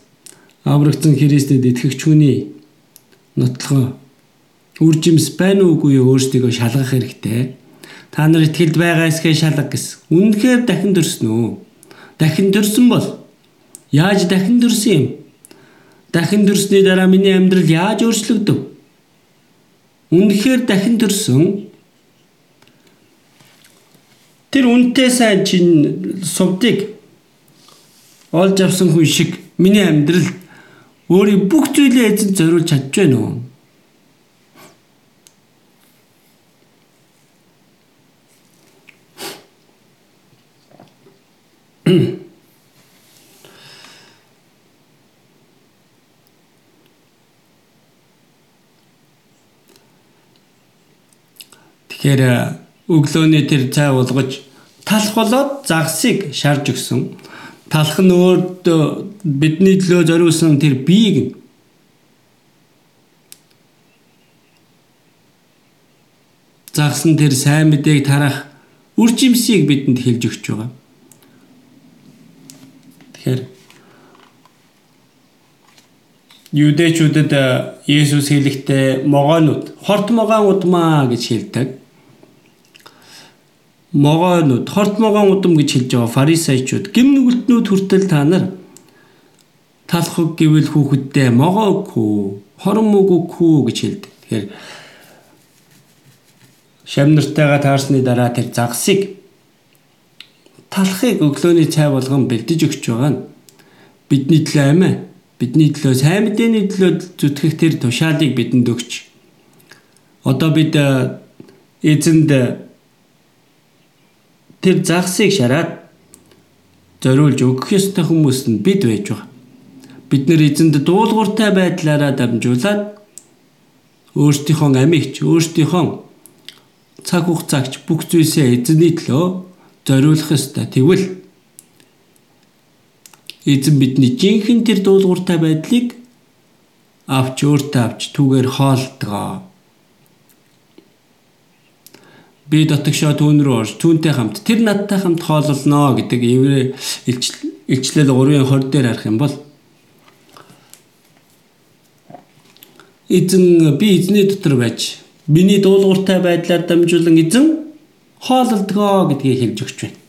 аврагдсан Христэд итгэгч хүний нотлохоо үржимс байна уугүй өөрсдийгөө шалгах хэрэгтэй. Та нар итгэлд байгаа эсгээ шалга гэсэн. Үнэхээр дахин төрсөн үү? Дахин төрсөн бол яаж дахин төрсөн юм? дахин төрсний дараа миний амьдрал яаж өөрчлөгдөв? Үнэхээр дахин төрсөн тэр үнтэй сайн чинь сувдыг олж авсан хүн шиг миний амьдрал өөрийн бүх зүйлээ эзэн зориулж чадж байна уу? Тэгэхээр өглөөний тэр цай уулгаж талх болоод загсыг шарж өгсөн. Талх нь өөрт бидний төлөө зориулсан тэр биеийг загс нь тэр сайн мэдээг тарах үр жимсийг бидэнд хэлж өгч байгаа. Тэгэхээр Юудэчүүдэд Есүс хэлэхдээ могоонууд хорт могоон удмаа гэж хэлдэг могоонууд, хорт могоон удам гэж хэлж байгаа фарисеучуд гим нүгэлтнүүд хүртэл та нар талхаг гэвэл хүүхэдтэй могооггүй, хорон мөгөөггүй гэж хэлдэг. Тэгэхээр шамнартайгаа таарсны дараа тэр загсыг талхыг өглөөний цай болгон бэлдэж өгч байгаа нь бидний төлөө амиа бидний төлөө сайн мэдээний төлөө зүтгэх тэр тушаалыг бидэнд өгч. Одоо бид эзэнд тэр загсыг шараад зориулж өгөх ёстой хүмүүс нь бид байж байгаа. Бид нэр эзэнд дуулууртай байдлаараа дамжуулаад өөрсдийнхөө амигч, өөрсдийнхөө цаг хугацаагч бүх зүйлсээ эзний төлөө зориулах ёстой. Тэгвэл эзэн бидний жинхэнэ тэр дуулууртай байдлыг авч өөртөө авч түүгээр хоолтгоо би дотгошоо түүн рүү орж түүнтэй хамт тэр надтай хамт хоололноо гэдэг еврей илчлэл 3:20 дээр харах юм бол эзэн би эзний дотор байж миний дуулууртай байдлаар дамжуулан эзэн хоололдгоо гэдгийг хэлж өгч байна.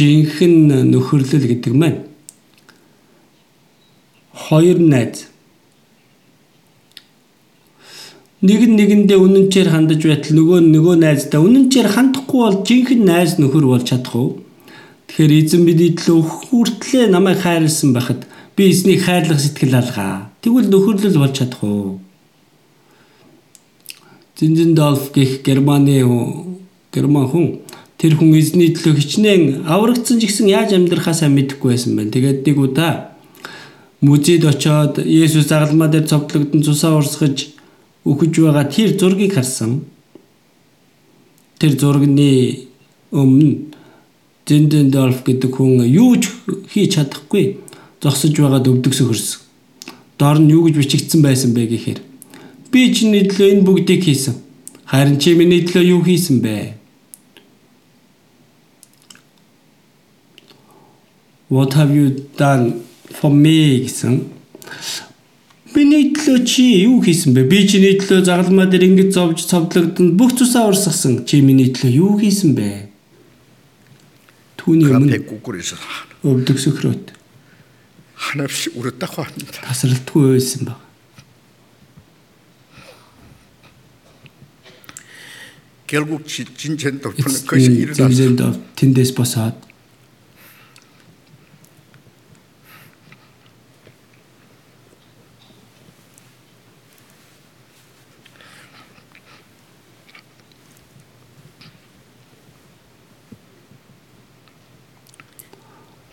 Жинхэнэ нөхөрлөл гэдэг маань хоёр найз нэг нь нэгэндээ үнэнчээр хандаж байтал нөгөө нөгөө найздаа үнэнчээр хандахгүй бол жинхэнэ найз нөхөр болж чадах уу? Тэгэхээр эзэн бидний төлөө хүртлээ намайг хайрлсан байхад би эзнийг хайрлах сэтгэл алгаа. Тэгвэл нөхөрлөл болж чадах уу? Зинзендорф гэх Германы герман хүн тэр хүн эзний төлөө хичнээн аврагдсан ч гэсэн яаж амьдрахаа сайн мэдэхгүй байсан байна. Тэгээд нэг удаа музейд очоод Есүс загалмаа дээр цовдлогдсон цусаа урсгаж өгөж байгаа тэр зургийг харсан. Тэр зургийн өмнө Зиндендорф гэдэг хүн юу ч хийж чадахгүй зогсож байгаад өвдөг сөхөрсөн. Доор нь юу гэж бичигдсэн байсан бэ гэхээр би чиний төлөө энэ бүгдийг хийсэн. Харин чи миний төлөө юу хийсэн бэ? What have you done for me гэсэн Миний төлөө чи юу хийсэн бэ? Би чиний төлөө загалмаа дээр ингэж зовж цовдлогдсон бүх цусаа урсгасан. Чи миний төлөө юу хийсэн бэ? Түүний өмнө 국골에서 өвдөг сөхрөөд 하나씩 울었다고 합니다. тасралтгүй байсан баг. 결국 진- 진전 돌파는 것이 Эцсийн 일어났습니다. зэмзэнд тэндээс босоод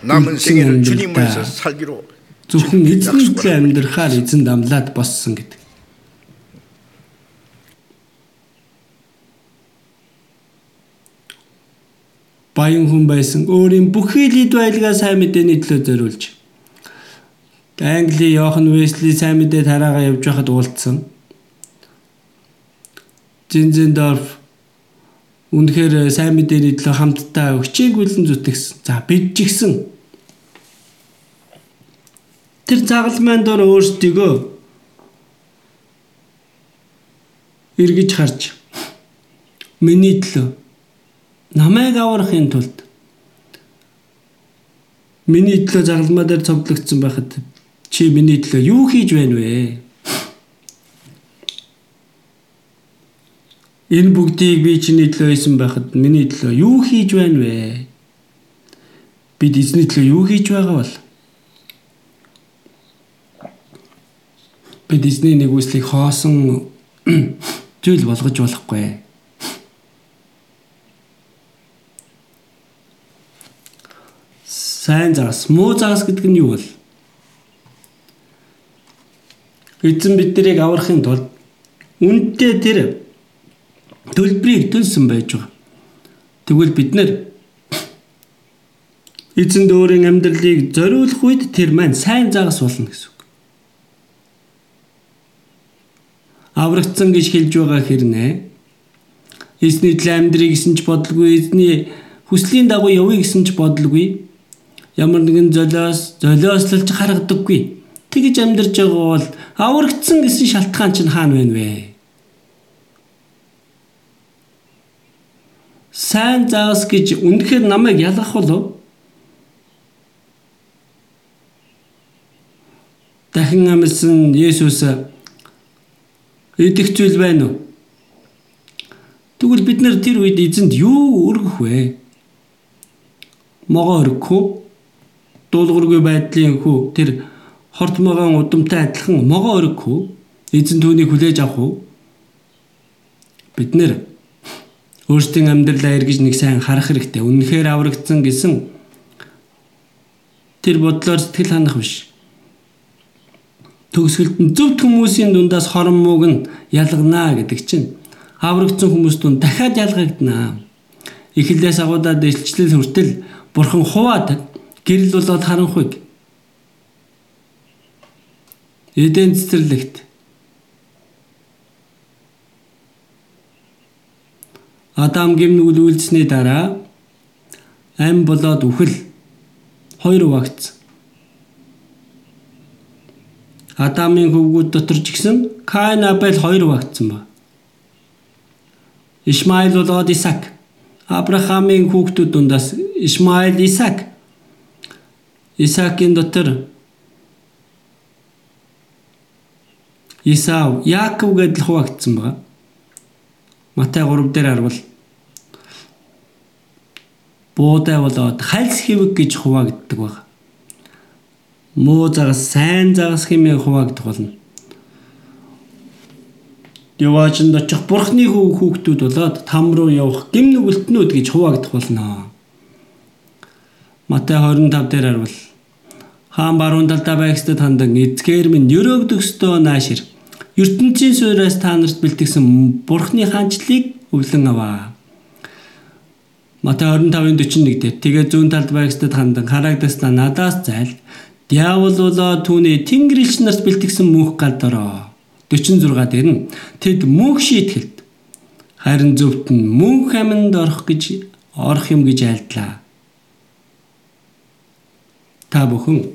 남은 생애를 음, 주님에서 음, 살기로 зөвхөн 주님께 эзний 약속을 төлөө амьдрахаар эзэн дамлаад боссон гэдэг. Баян хүн байсан өөрийн бүхий л эд байлгаа сайн мэдээний төлөө зориулж Англи Йохан Весли сайн мэдээ тараагаа явж байхад уулзсан. Зинзендорф үнэхээр сайн мэдээний төлөө хамтдаа хичээглэн зүтгэсэн. За бид ч гэсэн тэр загалмайн дор өөрсдийгөө эргэж харж миний төлөө намайг аврахын тулд миний төлөө загалмаа дээр цовдлогдсон байхад чи миний төлөө юу хийж байна вэ? Энэ бүгдийг би чиний төлөө хийсэн байхад миний төлөө юу хийж байна вэ? Бид эзний төлөө юу хийж байгаа бол? Бид эзний нэгүслийг хоосон <clears throat> зүйл болгож болохгүй. Сайн загас, муу загас гэдэг нь юу вэ? Эзэн биднийг аврахын тулд үнэтэй тэр төлбөрийг төлсөн байж байгаа. Тэгвэл бид нэр <clears throat> эзэн дөөрийн амьдралыг зориулах үед тэр маань сайн загас болно гэсэн үг. Аврагдсан гэж хэлж байгаа хэрнээ эзний төлөө амьдрий гэсэн ч бодлого эзний хүслийн дагуу явъя гэсэн ч бодлого ямар нэгэн золиос золиослолж харагдаггүй. Тэгж амьдарч байгаа бол аврагдсан гэсэн шалтгаан чинь хаана вэ вэ? Сайн заас гэж үнэхээр намайг ялгах болов? Дахин амьсан Есүс идэх зүйл байна уу? Тэгвэл бид нар тэр үед эзэнд юу өргөх вэ? Могоо өргөх үү? Дуулуургүй байдлын хүү тэр хорт могоон удамтай адилхан могоо өргөх үү? Эзэн түүнийг хүлээж авах уу? Бид нэр өөрсдийн амьдралаа эргэж нэг сайн харах хэрэгтэй. Үнэхээр аврагдсан гэсэн тэр бодлоор сэтгэл ханах биш. Төгсгөлд нь зөвхт хүмүүсийн дундаас хорон мууг нь ялганаа гэдэг чинь аврагдсан хүмүүс дунд дахиад ялгагдана. Эхлээс агуудаад илчлэл хүртэл бурхан хуваад гэрэл болоод харанхуйг Эден цэцэрлэгт Адам гимнүгэл үйлдсэний дараа ам болоод үхэл хоёр хуваагдсан. Адамын хөвгүүд дотор ч гэсэн Каин Абель хоёр хуваагдсан ба. Исмаил болоод Исаак. Авраамийн хүүхдүүд дундаас Исмаил, Исаак. Исаакийн дотор Исав, Яаков гэдэл хуваагдсан байна. Матай 3 дээр харвал буудай болоод хальс хэвэг гэж хуваагддаг байна. Муу загас, сайн загас хэмээн хуваагдах болно. Яваачнд очих бурхны хүүхдүүд болоод там руу явах гим нүгэлтнүүд гэж хуваагдах болно. Матай 25 дээр харвал хаан баруун талдаа байгсдад хандан эзгээр минь өрөөгдөх ёстой наашир ертөнцийн суйраас та нарт бэлтгэсэн бурхны хаанчлалыг өвлөн аваа. Матай 25:41 дээр тэгээ зүүн талд байгсдад хандан хараагдаснаа надаас зайл диавол болоо түүний тэнгэрэлч нарт бэлтгэсэн мөнх гал дороо. 46 дээр нь тэд мөнх шийтгэлд Харин зөвхт нь мөнх аминд орох гэж орох юм гэж айлдлаа. Та бүхэн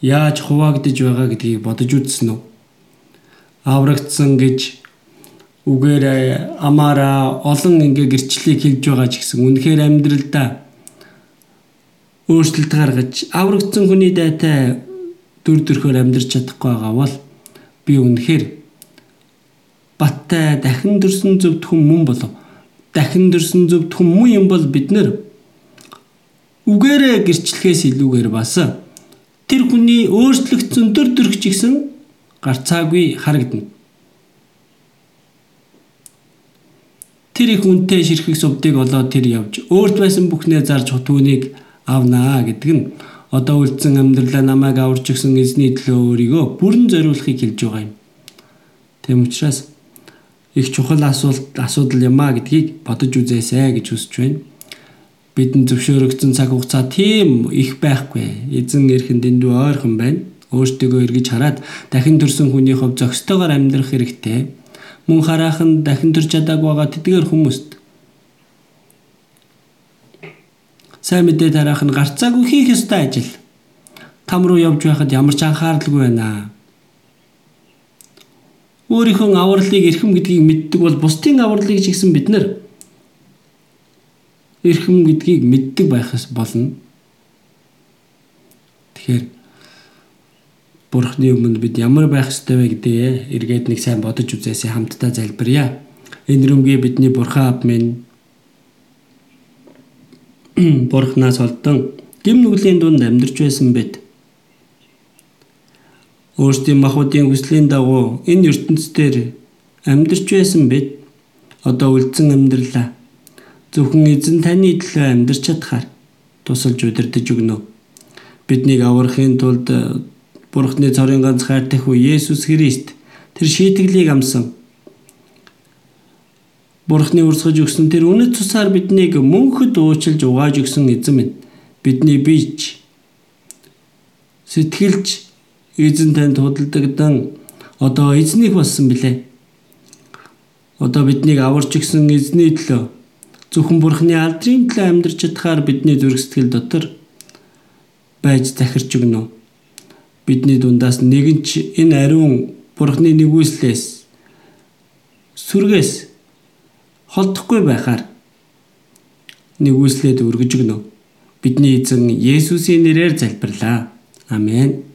яаж хуваагдж байгаа гэдгийг бодож үзсэн үү? Аврагдсан гэж үгээр амаараа олон ингээ гэрчлэлийг хэлж байгаа ч гэсэн үнэхээр амьдралдаа өөрчлөлт гаргаж аврагдсан хүний дайтай дүр төрхөөр амьдрч чадахгүй байгаа бол би үнэхээр баттай дахин дөрсөн зөвдхөн мөн болов. Дахин дөрсөн зөвдхөн мөн юм бол бид нэр үгээрээ гэрчлэхээс илүүгээр бас тэр хүний өөрчлөгдсөн төр төрх чигсэн гарцаагүй харагдана. Тэр их үнтэй ширхэг сувдыг олоод тэр явж өөрт байсан бүхнээ зарж түүнийг авнаа гэдэг нь одоо үлдсэн амьдралаа намайг аварч өгсөн эзний төлөө өөрийгөө бүрэн зориулахыг хэлж байгаа юм. Тэм учраас их чухал асуулт асуудал юм а гэдгийг бодож үзээсэй гэж хүсэж байна бидэн зөвшөөрөгдсөн цаг хугацаа тийм их байхгүй. Эзэн эрхэнд эндүү ойрхон байна. Өөртөө эргэж хараад дахин төрсэн хүний хувь зөкстөгөр амьдрах хэрэгтэй. Мөн хараахан дахин төрж чадаагүй байгаа тэдгээр хүмүүст сайн мэдээ тараах нь гарцаагүй хийх ёстой ажил. Там руу явж байхад ямар ч анхааралгүй байна. Өөрийнхөө авралыг эрхэм гэдгийг мэддэг бол бусдын авралыг ч гэсэн бид нар эрхэм гэдгийг мэддэг байхаас болно. Тэгэхээр Бурхны өмнө бид ямар байх ёстой вэ гэдгээ эргээд нэг сайн бодож үзээсэй хамтдаа залбирая. Энэ рүмгээ бидний Бурхан ав минь <clears throat> Бурханаас олдон гим нүглийн дунд амьдарч байсан бид өөрсдийн махуудын хүслийн дагуу энэ ертөнцийн амьдарч байсан бид одоо үлдсэн амьдралаа Зөвхөн эзэн таны төлөө амьдарч чадхаар тусалж удирдах өгнө. Биднийг аврахын тулд Бурхны цорын ганц хайртай хүү Есүс Христ тэр шийтгэлийг амсан. Бурхны урсгаж өгсөн тэр үнэт цусаар биднийг мөнхөд уучлж угааж өгсөн эзэн минь бидний бийж сэтгэлж эзэн танд худалдагдан одоо эзнийг болсон билээ. Одоо биднийг аварч өгсөн эзний төлөө Зөвхөн Бурхны алдрын төлөө амьдарч чадхаар бидний зүрх сэтгэл дотор байж захирч өгнө. Бидний дундаас нэгэн ч энэ ариун Бурхны нэгүслээс сүргээс холдохгүй байхаар нэгүслээд өргөж өгнө. Бидний эзэн Есүсийн нэрээр залбирлаа. Амен.